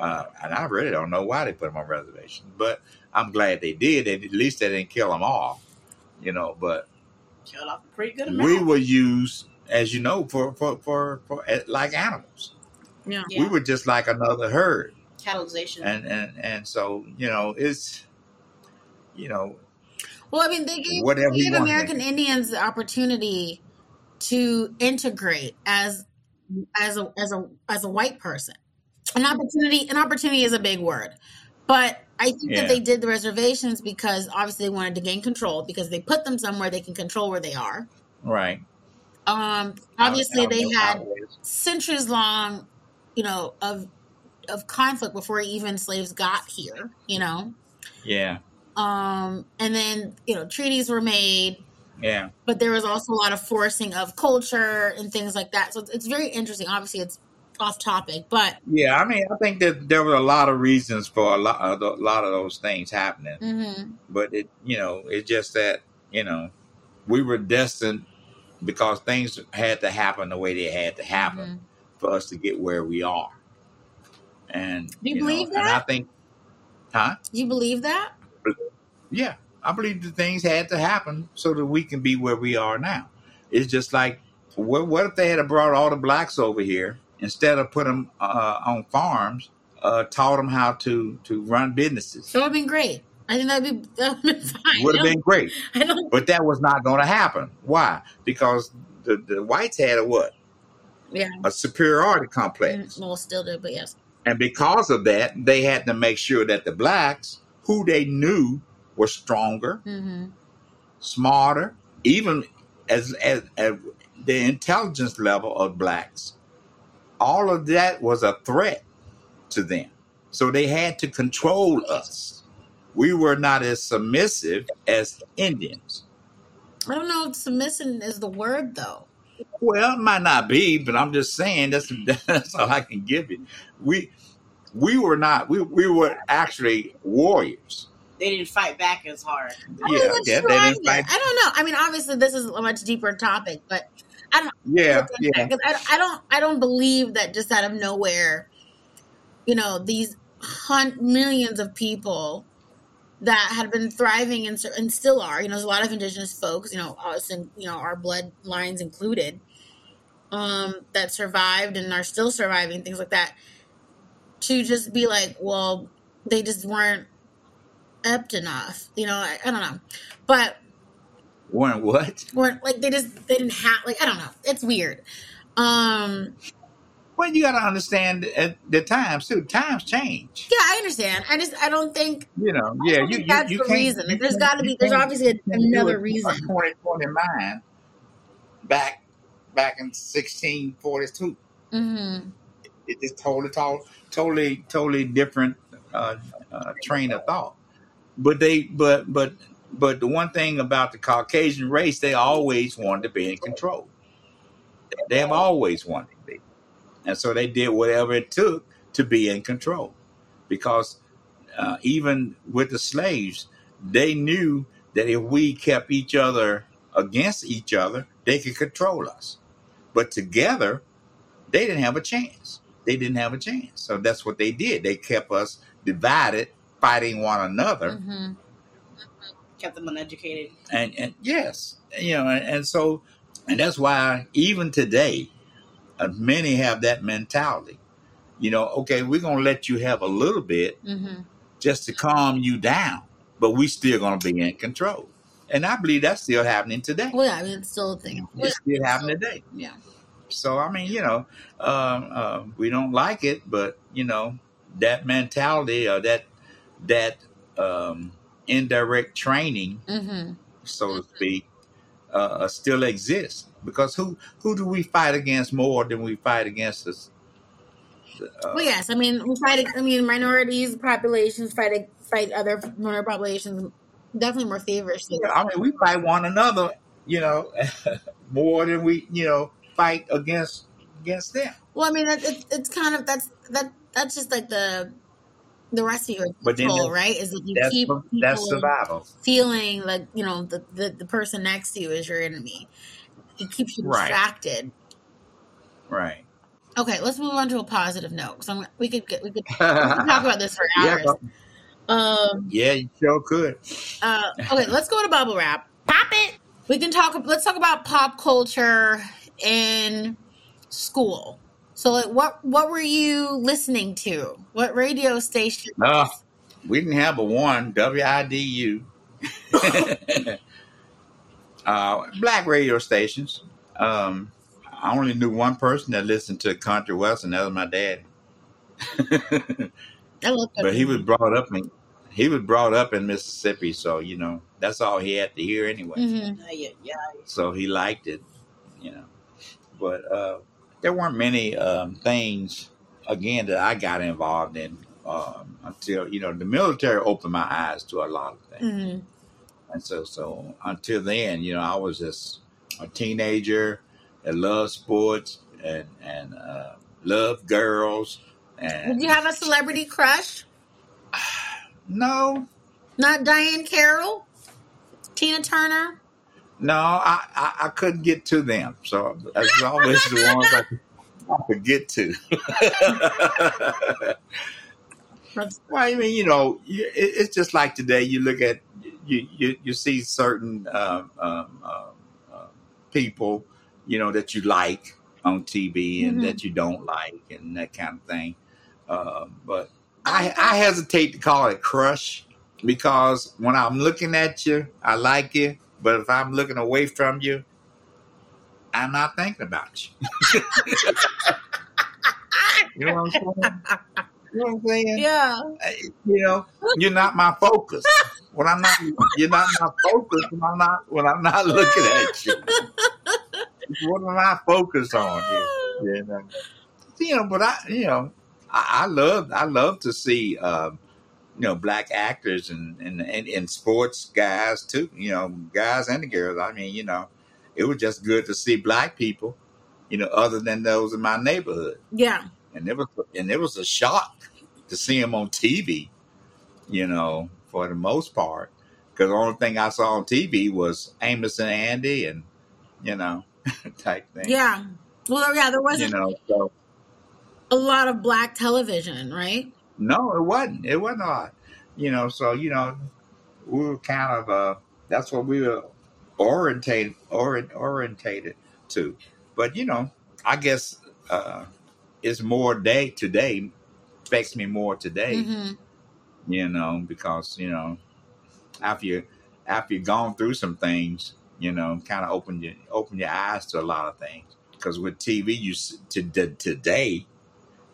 uh, and I really don't know why they put them on reservations, but I'm glad they did. They, at least they didn't kill them all, you know. But Killed off a pretty good amount. we were used, as you know, for for for, for like animals. Yeah. yeah. We were just like another herd Catalization. and and and so you know it's you know Well, I mean, they gave, Whatever they you gave want, American Indians the opportunity to integrate as as a as a as a white person. An opportunity an opportunity is a big word. But I think Yeah. that they did the reservations because obviously they wanted to gain control because they put them somewhere they can control where they are. right Um obviously they had how it is. centuries long, you know, of of conflict before even slaves got here, you know. yeah Um and then, you know, treaties were made yeah but there was also a lot of forcing of culture and things like that. So it's, it's very interesting. Obviously, it's off topic, but yeah i mean i think that there were a lot of reasons for a lot of, a lot of those things happening mhm. but it you know it's just that you know we were destined because things had to happen the way they had to happen Mhm. for us to get where we are and Do you know, believe and i think huh you believe that? Yeah, I believe the things had to happen so that we can be where we are now. It's just like, what, what if they had brought all the blacks over here instead of put them uh, on farms, uh, taught them how to to run businesses? That would have been great. I think that'd be that would have been fine. Would have been great, I don't. but that was not going to happen. Why? Because the, the whites had a what? Yeah. A superiority complex. Mm, Well, still do, but yes. And because of that, they had to make sure that the blacks, who they knew were stronger, hmm smarter, even as, as, as the intelligence level of blacks, all of that was a threat to them. So they had to control us. We were not as submissive as Indians. I don't know if submission is the word though. Well, it might not be, but I'm just saying that's that's all I can give you. We we were not we, we were actually warriors. they didn't fight back as hard. Yeah, yeah, they didn't fight. I don't know. I mean, obviously, this is a much deeper topic, but Yeah, yeah. because I, I don't I don't believe that just out of nowhere, you know, these hun- millions of people that had been thriving and, and still are. You know, there's a lot of indigenous folks, you know, us and you know our bloodlines included, um, that survived and are still surviving, things like that. To just be like, well, they just weren't apt enough. You know, I, I don't know, but Weren't what? weren't like they just they didn't have like I don't know. It's weird. Um Well, you got to understand at the times too. Times change. Yeah, I understand. I just I don't think You know, yeah, you, you, that's you the reason. you There's got to be. There's obviously a, you can't do another reason. A 2020 mind back back in 1642. hmm It just totally, totally, totally, totally different uh, uh, train of thought. But they, but, but, but the one thing about the Caucasian race, they always wanted to be in control. They have always wanted to be, and so they did whatever it took to be in control, because uh, even with the slaves, they knew that if we kept each other against each other, they could control us. But together, they didn't have a chance. They didn't have a chance. So that's what they did. They kept us divided, fighting one another. hmm Kept them uneducated. And, and yes, you know, and, and so, and that's why even today, uh, many have that mentality. You know, okay, we're going to let you have a little bit hmm just to calm you down, but we still going to be in control. And I believe that's still happening today. Well, yeah, I mean, it's still a thing. It's still happening today. Yeah. So I mean, you know, um, uh, we don't like it, but you know, that mentality or that that um, indirect training, hmm so to speak, uh, uh, still exists. Because who who do we fight against more than we fight against us? Uh, Well, yes, I mean, we fight. I mean, minorities populations fight fight other minority populations definitely more feverishly. I mean, we fight one another, you know, more than we, you know, fight against against them. Well, I mean, that, it's it's kind of that's that that's just like the the rest of your But control, right? Is that you That's keep that's people survival. feeling like you know the, the the person next to you is your enemy. It keeps you Right. distracted. Right. Okay, let's move on to a positive note. because I'm we could get we could, we could talk about this for yeah, hours. Um. yeah, you sure could. Uh, okay, let's go to bubble wrap. Pop it. We can talk. Let's talk about pop culture in school. So, like, what what were you listening to? What radio station? Uh, we didn't have a one WIDU. uh, black radio stations. Um, I only knew one person that listened to country western. That was my dad. I looked up- but he was brought up in he was brought up in Mississippi, so you know that's all he had to hear anyway. Yeah, yeah. So he liked it, you know. But uh, there weren't many um, things again that I got involved in um, until you know the military opened my eyes to a lot of things. Mhm. And so, so until then, you know, I was just a teenager that loved sports and and uh, loved girls. And Did you have a celebrity crush? no, Not Diahann Carroll, Tina Turner. No, I, I I couldn't get to them. So that's always the ones I could, I could get to. well, I mean, you know, it, it's just like today. You look at you you, you see certain um, um, um, people, you know, that you like on TV and Mhm. that you don't like, and that kind of thing. Um, but I, I hesitate to call it crush because when I'm looking at you, I like you. But if I'm looking away from you, I'm not thinking about you. you know what I'm saying? You know what I'm saying? Yeah. you know, you're not my focus. When I'm not, you're not my focus. When I'm not, when I'm not looking at you, what am I focused on? Here? You know, you know, but I, you know, I, I love, I love to see, um, you know, black actors and and, and and sports guys too. You know, guys and the girls. I mean, you know, it was just good to see black people. You know, other than those in my neighborhood Yeah. and it was and it was a shock to see him on TV. You know, for the most part, because the only thing I saw on TV was Amos and Andy, and you know, type thing. Yeah. Well, yeah, there wasn't know, so a lot of black television, right? No, it wasn't. It wasn't a lot. You know, so you know, we were kind of uh, that's what we were orientated orient, orientated to. But you know, I guess uh, it's more day today affects me more today. hmm you know, because you know, after you after you've gone through some things, you know, kind of open your open your eyes to a lot of things. Because with TV, you to, to, today,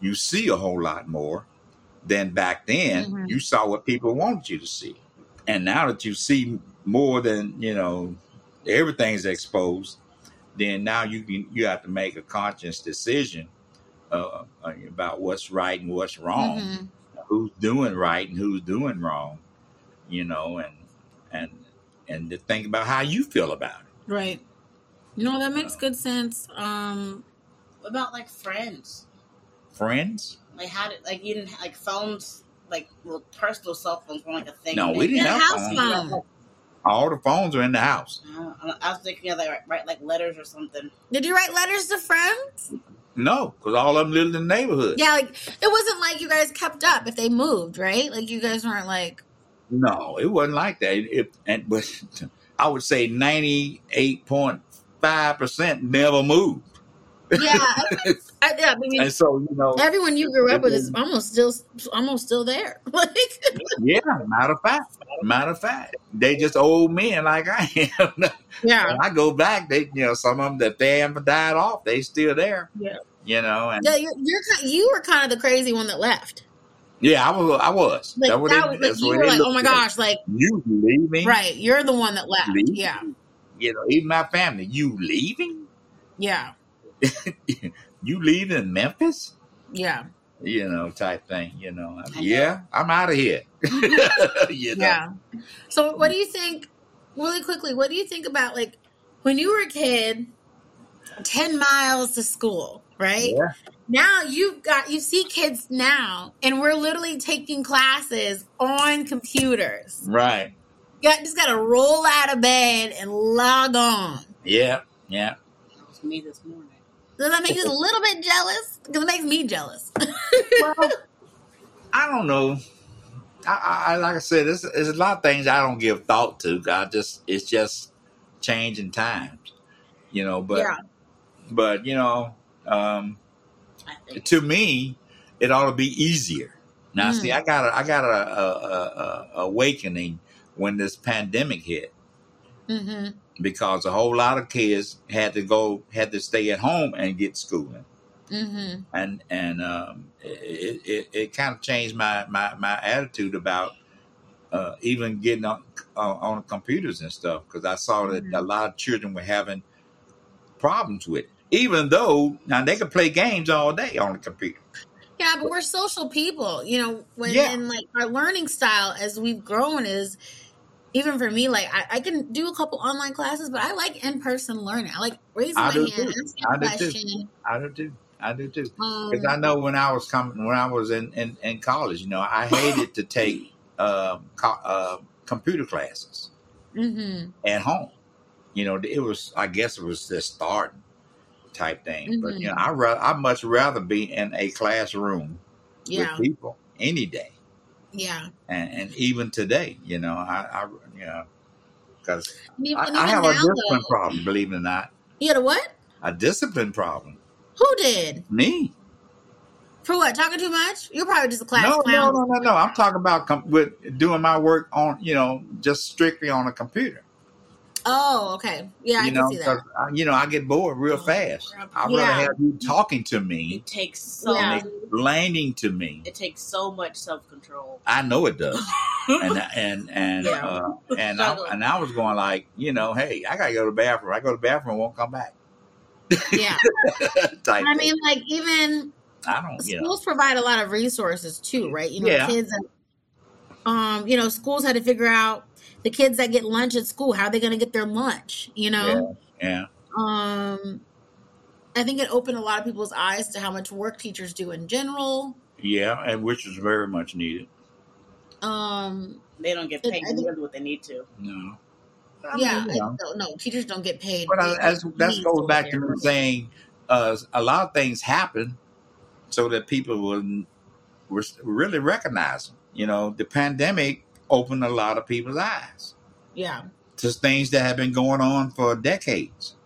you see a whole lot more than back then. Mhm. You saw what people wanted you to see, and now that you see more than you know, everything's exposed. Then now you can you have to make a conscious decision uh, about what's right and what's wrong hmm who's doing right and who's doing wrong, you know, and and and to think about how you feel about it. Right. You know that makes good sense. Um, What about like friends? Friends, Like how did like you didn't like phones like little personal cell phones were like a thing. No, we didn't Yeah, have house phones. phone. All the phones are in the house. Uh, I was thinking of like write like letters or something. Did you write letters to friends? No, because all of them lived in the neighborhood. Yeah, like it wasn't like you guys kept up if they moved, right? Like you guys weren't like No, it wasn't like that. It, and but I would say ninety eight point five percent never moved. Yeah, I, I, I mean, And so you know, everyone you grew up with is almost still almost still there. Like yeah. Matter of fact, matter of fact, they just old men like I am. Yeah. When I go back, they you know some of them that they haven't died off, they still there. Yeah. You know, and Yeah, you're, you're you were kind of the crazy one that left. yeah, I was. I was. Like That's what that, was- like that's you were like, oh my at. gosh, like You leaving? right, you're the one that left. Leaving? Yeah, You know, even my family. You leaving? yeah, you leaving Memphis? yeah, You know, type thing. You know, I know. yeah, I'm out of here. Mm-hmm. you know? yeah. So, what do you think? Really quickly, what do you think about like when you were a kid, ten miles to school, right? Yeah. Now you've got you see kids now, and we're literally taking classes on computers. Right. You got, just got to roll out of bed and log on. Yeah. Yeah. That was me this morning. Does that make you a little bit jealous? Because it makes me jealous. Well, I don't know. I, I, I like I said, there's, there's a lot of things I don't give thought to. I just it's just changing times, you know. But Yeah. but you know, um, to me, it ought to be easier. Now, Mm. see, I got a, I got a, a, a, a awakening when this pandemic hit hmm because a whole lot of kids had to go had to stay at home and get schooling. hmm and and um, it, it, it kind of changed my, my, my attitude about uh, even getting on uh, on computers and stuff because I saw that Mhm. a lot of children were having problems with it. Even though now they could play games all day on the computer. Yeah, but we're social people, you know. When Yeah. and like our learning style as we've grown is even for me, like I, I can do a couple online classes, but I like in person learning. I like raising I my hand, too. asking I a do too. question. I do too. I do too. Um, Because I know when I was coming, when I was in, in, in college, you know, I hated to take um, co- uh, computer classes. mhm. at home. You know, it was I guess it was just starting type thing. But Mm-hmm. you know, I ra- I much rather be in a classroom Yeah, with people any day, yeah. and, and even today. You know, I, I you know because I, I have a discipline though, problem. Believe it or not, you had a what? a discipline problem. Who did? Me? For what? Talking too much? You're probably just a class No, no, no, no, no. I'm talking about com- with doing my work on you know just strictly on a computer. Oh, okay. Yeah, I you can know, see that. 'cause I, you know, I get bored real fast. I'd Yeah. rather have you talking to me It takes so Yeah. much, explaining to me. it takes so much self control. I know it does, and and and Yeah. uh, and I, and I was going like, you know, hey, I gotta go to the bathroom. I go to the bathroom, won't come back. Yeah. Type I thing. mean, like even I don't, you know, schools provide a lot of resources too, right? You know, Yeah. kids and um, you know, schools had to figure out the kids that get lunch at school, how are they gonna get their lunch, you know? yeah, Um I think it opened a lot of people's eyes to how much work teachers do in general. yeah, and which is very much needed. Um They don't get paid I think- what they need to. No, I yeah, mean, you know. don't. Teachers don't get paid. but I, They- as that goes back to me saying, uh, a lot of things happen so that people will re- really recognize them. You know, the pandemic opened a lot of people's eyes. Yeah, to things that have been going on for decades.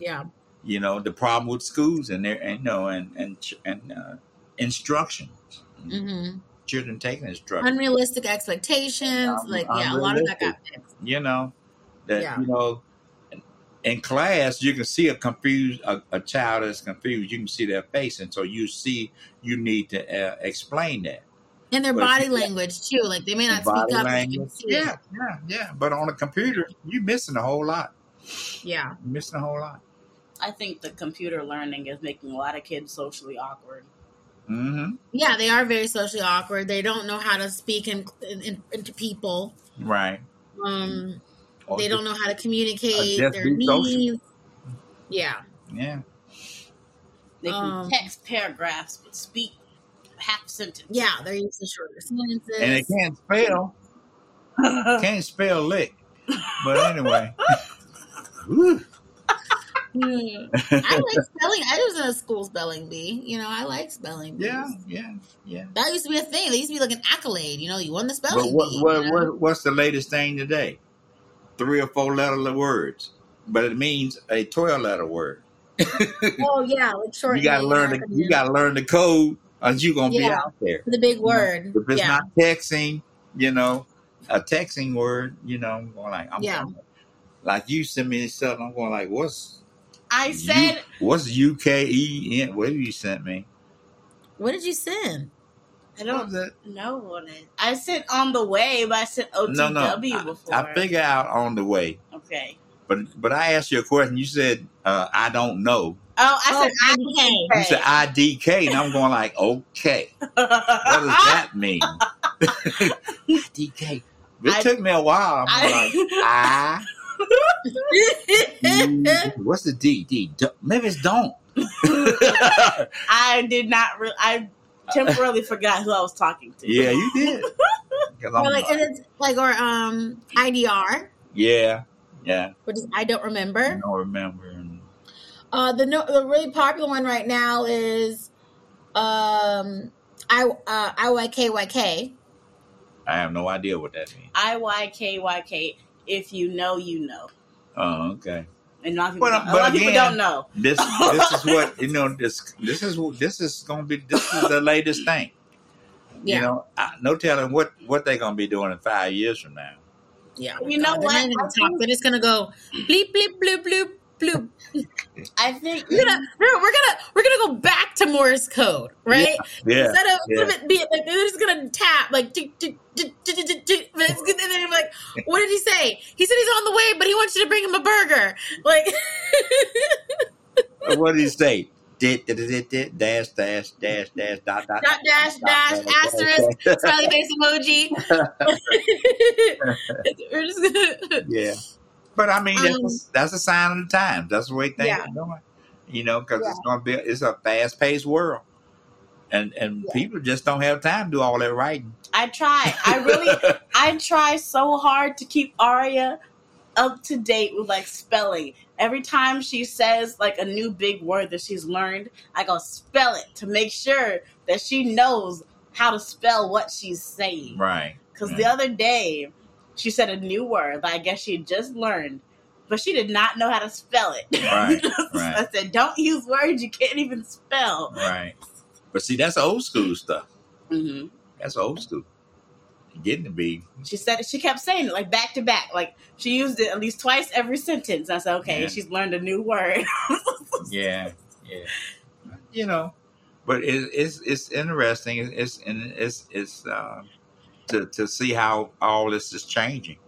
yeah. You know, the problem with schools and their and you know and and and uh, instruction, hmm children taking instruction. Unrealistic expectations. Un- Like, yeah, a lot of that got fixed. You know that Yeah. you know in class you can see a confused a, a child that's confused. You can see their face, and so you see you need to uh, explain that. And their But body you- language too. Like they may not Body speak up. but you can language. see. Yeah, yeah, yeah. But on a computer, you're missing a whole lot. Yeah. You're missing a whole lot. I think the computer learning is making a lot of kids socially awkward. hmm Yeah, they are very socially awkward. They don't know how to speak in, in, into people. Right. Um, Or they just- don't know how to communicate their be social. needs. Yeah, Yeah. They can Um, text paragraphs but speak half sentence. Yeah, they're using shorter sentences. and they can't spell. Can't spell lick. But anyway. I like spelling. I was in a school spelling bee. You know, I like spelling bees. yeah, yeah, yeah. That used to be a thing. They used to be like an accolade. You know, you won the spelling But what, bee. what, you know? what, what's the latest thing today? Three or four letter words, but it means a twelve letter word. Oh yeah, like short. You gotta learn the you gotta learn the code, or you gonna be out there. the big word. If it's yeah, not texting, you know, a texting word, you know, I'm going like, I'm Yeah. going, like you send me stuff, I'm going like, what's I said what's U K E N? What have you sent me? what did you send? I don't know what it. I said on the way, but I said OTW No, no. before. I, I figure out on the way, Okay. but but I asked you a question. You said uh, I don't know. Oh, I Oh, said IDK. You said I D K, and I'm going like, okay, what does that mean? I D K. It I- took me a while. I'm like, I. D- What's the D? D. D- Maybe it's don't. I did not. Re- I temporarily forgot who I was talking to. Yeah, you did. Or like, like, and it's like or um IDR, yeah, yeah. which is I don't remember. I don't remember. And Uh, the no, the really popular one right now is um I uh IYKYK. I have no idea what that means. I Y K Y K. If you know, you know. Oh, okay. And a lot of people, But, don't, a but lot of people don't know. This this is what you know. This this is what- this is going to be. This is the latest thing. Yeah. You know, I, no telling what what they're going to be doing in five years from now. Yeah, You know They're what? not gonna talk. They're just gonna go bleep bleep bloop bloop bloop. I think We're gonna we're, gonna we're gonna go back to Morse code, right? Yeah, Instead of, yeah. instead of it being like they're just gonna tap like but it's good. And then like, what did he say? He said he's on the way, but he wants you to bring him a burger. Like, what did he say? Dash dash dash dash dot dot dot dash dash asterisk smiley face emoji. we're just gonna. Yeah, but I mean that's Um, a, that's a sign of the times. That's the way things Yeah. are going. You know, because it's going to be it's a fast paced world, and and Yeah. people just don't have time to do all that writing. I try. I really, I try so hard to keep Aria up to date with like spelling. Every time she says like a new big word that she's learned, I go spell it to make sure that she knows how to spell what she's saying. right. Because Yeah. the other day, she said a new word that I guess she had just learned, but she did not know how to spell it. Right, I right. said, don't use words you can't even spell. Right. But see, that's old school stuff. hmm That's old school. Getting to be. She said it, she kept saying it like back to back. Like she used it at least twice every sentence. I said, okay, Yeah. she's learned a new word. Yeah. Yeah. You know, but it, it's it's interesting. It's it's and it's it's uh, to to see how all this is changing.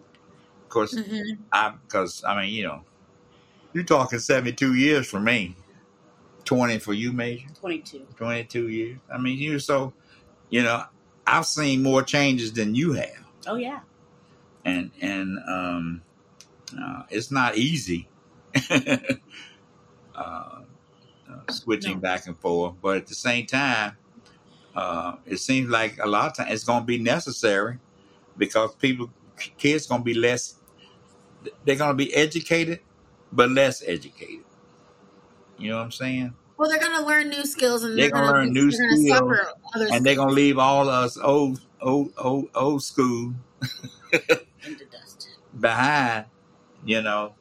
Of course, Mhm. I because I mean, you know, you're talking seventy two years for me, twenty for you, Major, 22. twenty two years. I mean, you're so, you know, I've seen more changes than you have. Oh yeah. and and um, uh, it's not easy uh, uh, switching No. back and forth. But at the same time, uh, it seems like a lot of times it's going to be necessary because people, kids, going to be less. They're going to be educated, but less educated. You know what I'm saying? Well, they're gonna learn new skills, and They're they're, gonna learn new skills, And they're going to leave all us old, old, old, old school In the dust. behind, you know,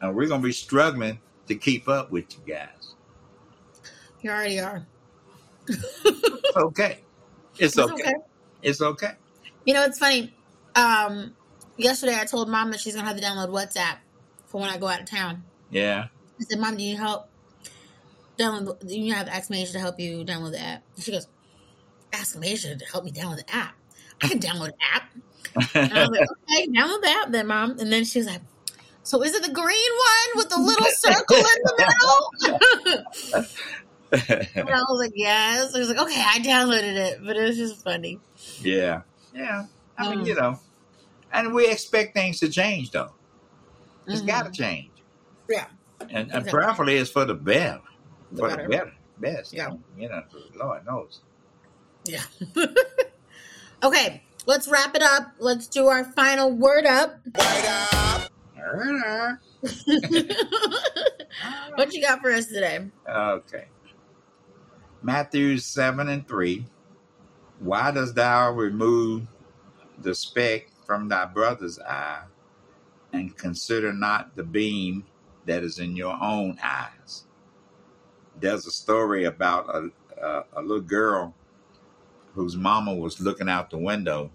and we're gonna be struggling to keep up with you guys. You already are. It's okay. It's It's okay. okay. It's okay. You know, it's funny. Um, yesterday I told mom that she's gonna have to download WhatsApp for when I go out of town. Yeah. I said, "Mom, do you need help? Download. the- You have to ask Maisha to help you download the app." She goes, "Ask Maisha to help me download the app. I can download the app." And I was like, "Okay, download the app, then, Mom." And then she was like, "So is it the green one with the little circle in the middle?" and I was like, "Yes." I was like, "Okay, I downloaded it," but it was just funny. yeah. Yeah. I mean, you know, and we expect things to change though. It's Mhm. got to change, Yeah. and, and Exactly. preferably it's for the better, The for better. the better, best. Yeah. You know, Lord knows. Yeah. okay, let's wrap it up. Let's do our final word up. what you got for us today? Okay. Matthew 7 and 3. Why dost thou remove the speck from thy brother's eye and consider not the beam that is in your own eyes? There's a story about a, a, a little girl whose mama was looking out the window,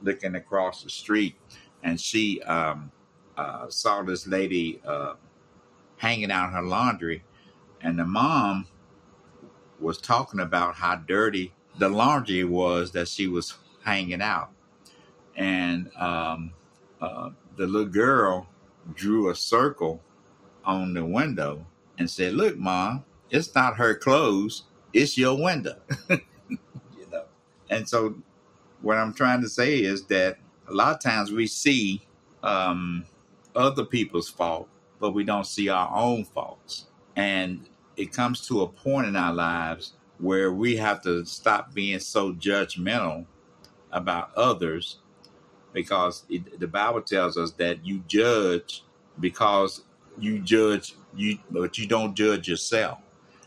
looking across the street, and she um, uh, saw this lady uh, hanging out her laundry, and the mom was talking about how dirty the laundry was that she was hanging out, and um, uh, the little girl drew a circle on the window and said, "Look, mom, it's not her clothes; it's your window." you know, and so what I'm trying to say is that a lot of times we see um, other people's fault, but we don't see our own faults. And it comes to a point in our lives where we have to stop being so judgmental about others because it, the Bible tells us that you judge because you judge you but you don't judge yourself.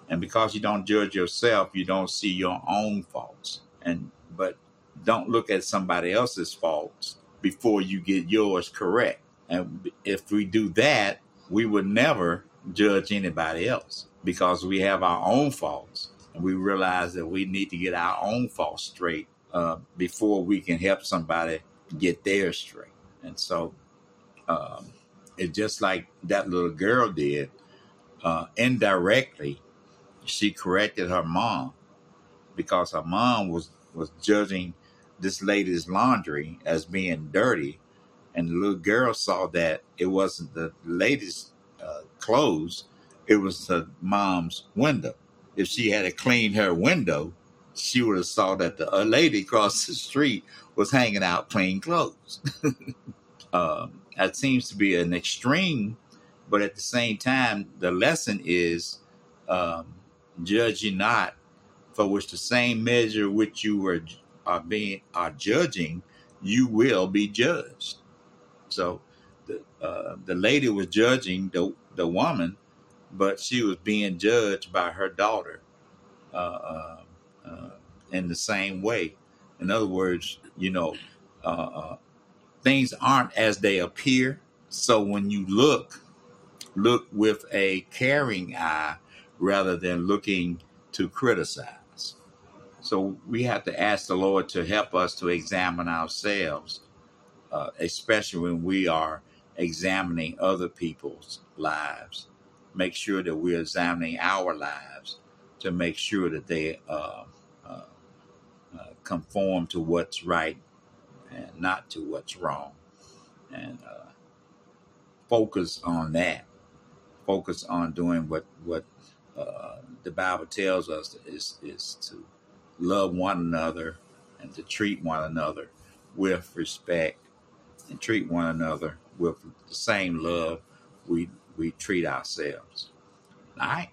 And because you don't judge yourself you don't see your own faults. And but don't look at somebody else's faults before you get yours correct. And if we do that, we would never judge anybody else because we have our own faults. And we realize that we need to get our own faults straight uh, before we can help somebody get theirs straight. And so um, it's just like that little girl did. Uh, indirectly, she corrected her mom because her mom was was judging this lady's laundry as being dirty and the little girl saw that it wasn't the lady's uh, clothes, it was the mom's window. If she had cleaned her window, she would have saw that the a lady across the street was hanging out clean clothes. um, that seems to be an extreme, but at the same time, the lesson is um, judge you not, for which the same measure which you were are being are judging, you will be judged. So the uh, the lady was judging the the woman, but she was being judged by her daughter uh, uh, uh in the same way. In other words, you know, uh, uh, things aren't as they appear. So when you look, look with a caring eye rather than looking to criticize. So we have to ask the Lord to help us to examine ourselves uh, especially when we are examining other people's lives. Make sure that we're examining our lives to make sure that they uh, uh, uh, conform to what's right and not to what's wrong. And uh, focus on that. Focus on doing what what uh, the Bible tells us is is to love one another and to treat one another with respect and treat one another with the same love we we treat ourselves. All right.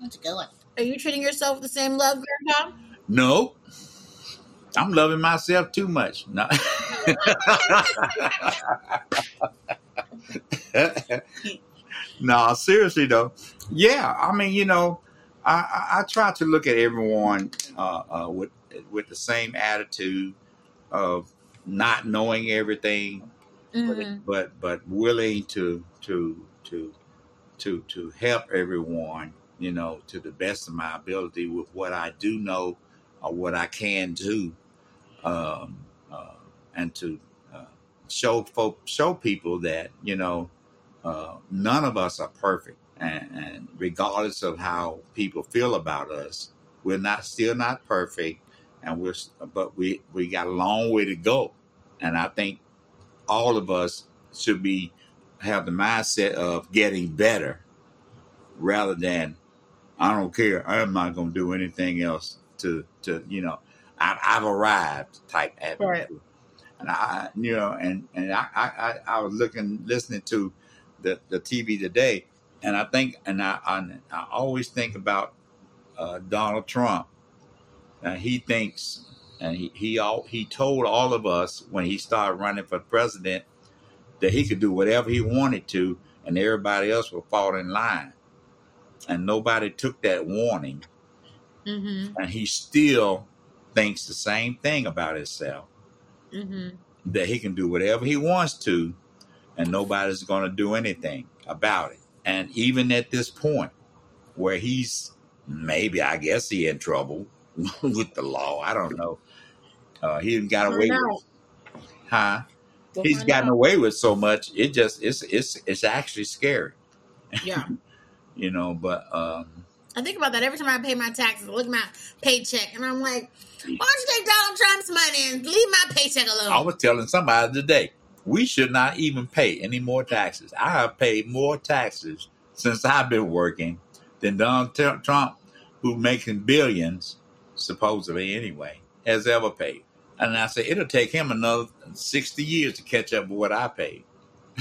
That's a good one. Are you treating yourself with the same love, Grandpa? No. I'm loving myself too much. No. no, seriously though. Yeah, I mean, you know, I, I, I try to look at everyone uh, uh, with with the same attitude of not knowing everything, mm-hmm. but, but but willing to to to to to help everyone, you know, to the best of my ability with what I do know or what I can do, um, uh, and to uh, show folk, show people that you know uh, none of us are perfect, and, and regardless of how people feel about us, we're not still not perfect, and we're but we we got a long way to go. And I think all of us should be have the mindset of getting better rather than I don't care. I'm not going to do anything else to to you know I, have arrived type attitude. Right. And I you know and and I, I I was looking listening to the the TV today, and I think and I I, I always think about uh, Donald Trump uh, he thinks, and he he all he told all of us when he started running for president that he could do whatever he wanted to, and everybody else would fall in line. And nobody took that warning, Mm-hmm. and he still thinks the same thing about himself Mm-hmm. that he can do whatever he wants to, and nobody's going to do anything about it. And even at this point, where he's maybe, I guess, he in trouble with the law. I don't know. Uh, he got away with, huh? He's gotten out. away with so much. It just it's it's it's actually scary, Yeah. you know. But um, I think about that every time I pay my taxes. I look at my paycheck and I'm like, why don't you take Donald Trump's money and leave my paycheck alone? I was telling somebody today, we should not even pay any more taxes. I have paid more taxes since I've been working than Donald Trump, who's making billions, supposedly anyway, has ever paid. And I said, it'll take him another 60 years to catch up with what I paid.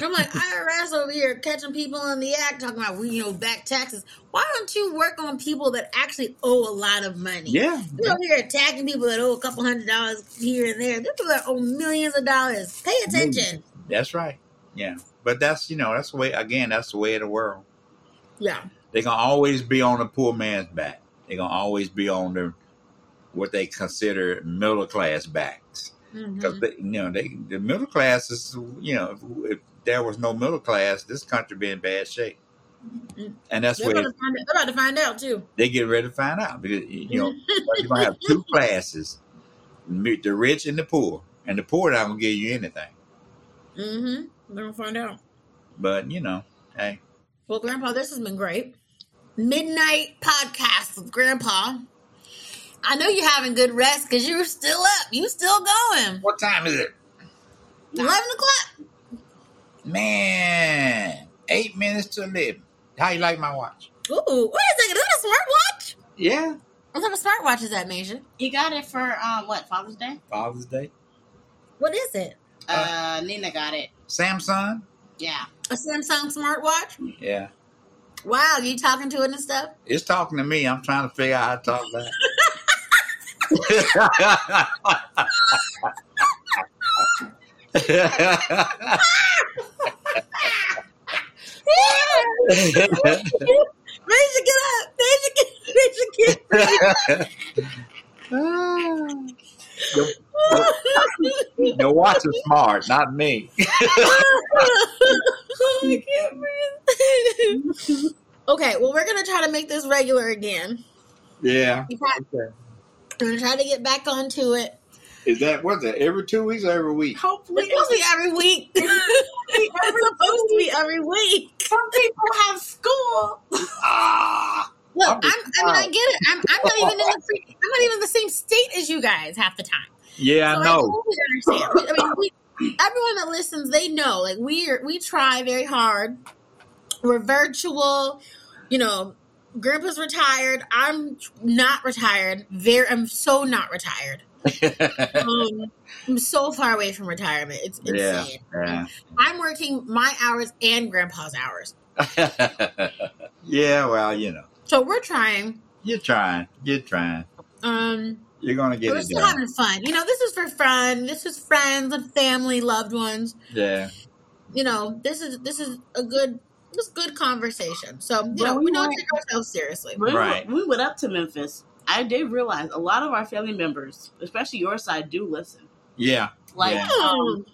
I'm like, IRS over here catching people in the act talking about, we, you know, back taxes. Why don't you work on people that actually owe a lot lot of money? Yeah. You're over here attacking people that owe a couple hundred dollars here and there. There's people that owe millions of dollars. Pay attention. That's right. Yeah. But that's, you know, that's the way, again, that's the way of the world. Yeah. They're going to always be on the poor man's back. They're going to always be on the, what they consider middle class backs. because Mhm. you know they, the middle class is you know if, if there was no middle class, this country be in bad shape, Mhm. and that's They're where about, to find, they're about to find out too. they get ready to find out because you know you're gonna have two classes, the rich and the poor, and the poor not gonna give you anything. Mm-hmm. They're gonna find out. But you know, hey, Well, Grandpa, this has been great. Midnight podcast with Grandpa. I know you're having good rest because you're still up. You still going. what time is it? Eleven o'clock. Man, eight minutes to eleven. How you like my watch? Ooh, wait a second. Is that a smartwatch? Yeah, What type of smartwatch is that, Major? You got it for um what Father's Day? Father's Day. What is it? Uh, Nina got it. Samsung. Yeah. A Samsung smartwatch? Yeah, Wow, you talking to it and stuff? it's talking to me. I'm trying to figure out how to talk back. Major, get up! Major, get, Major, get the, the watch is smart, not me. Breathe. okay, well, we're gonna try to make this regular again. Yeah. In fact, We're gonna try to get back onto it. Is that what's that? Every two weeks or every week? Hopefully, It's supposed to be every week. it's supposed to be every week. some people have school. Ah, Look, I'm I'm, I mean, I get it. I'm, I'm not even in the free, I'm not even in the same state as you guys half the time. yeah, So I know. totally understand. I mean, we, everyone that listens, they know. Like we are, we try very hard. We're virtual. You know, Grandpa's retired. I'm not retired. Very, I'm so not retired. Um, I'm so far away from retirement. It's yeah, insane. yeah, I'm working my hours and Grandpa's hours, yeah. Well, you know, so we're trying. you're trying. You're trying. Um, You're gonna get we're it still done. having fun. You know, this is for fun. This is friends and family, loved ones. Yeah, you know, this is this is a good this is good conversation. So you Well, know, we we don't take ourselves seriously. When Right. we, we went up to Memphis, I did realize a lot of our family members, especially your side, do listen. yeah, Like, Yeah. um,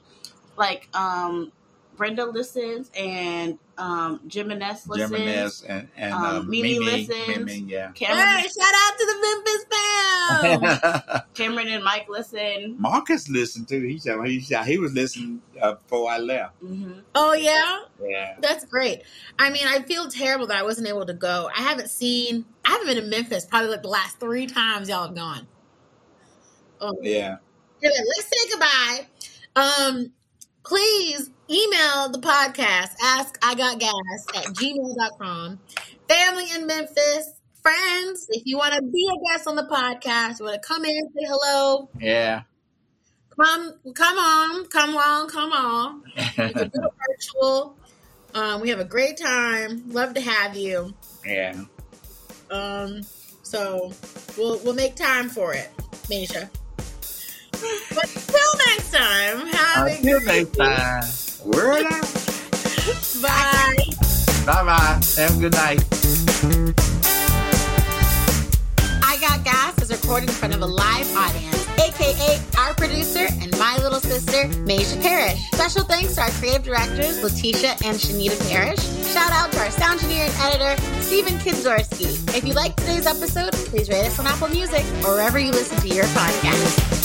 like um, Brenda listens and um, Jim and Ness listens. Jimenez and and Um, uh, Mimi Mimi, listens. Mimi, yeah. Cameron, Hey, shout out to the Memphis fam. Cameron and Mike listen. Marcus listened too. He said he said he was listening uh, before I left. hmm oh yeah, Yeah, that's great. I mean, I feel terrible that I wasn't able to go. I haven't seen. I haven't been to Memphis probably like the last three times y'all have gone. Oh, yeah. Let's say goodbye. Um, please email the podcast, ask I got gas at gmail.com. Family in Memphis, friends, if you want to be a guest on the podcast, you want to come in, say hello, Yeah. come, come on, come on, come on. You can do it virtual. Um, we have a great time. Love to have you. yeah. Um, So we'll we'll make time for it, Maisha. But until next time, have a Until great next time. Word out. Bye. Bye bye. Have a good night. I Got Gas is recorded in front of a live audience, aka our producer and my little sister, Maisha Parrish. Special thanks to our creative directors, Letitia and Shanita Parrish. Shout out to our sound engineer and editor, Stephen Kidzorski. If you liked today's episode, please rate us on Apple Music or wherever you listen to your podcast.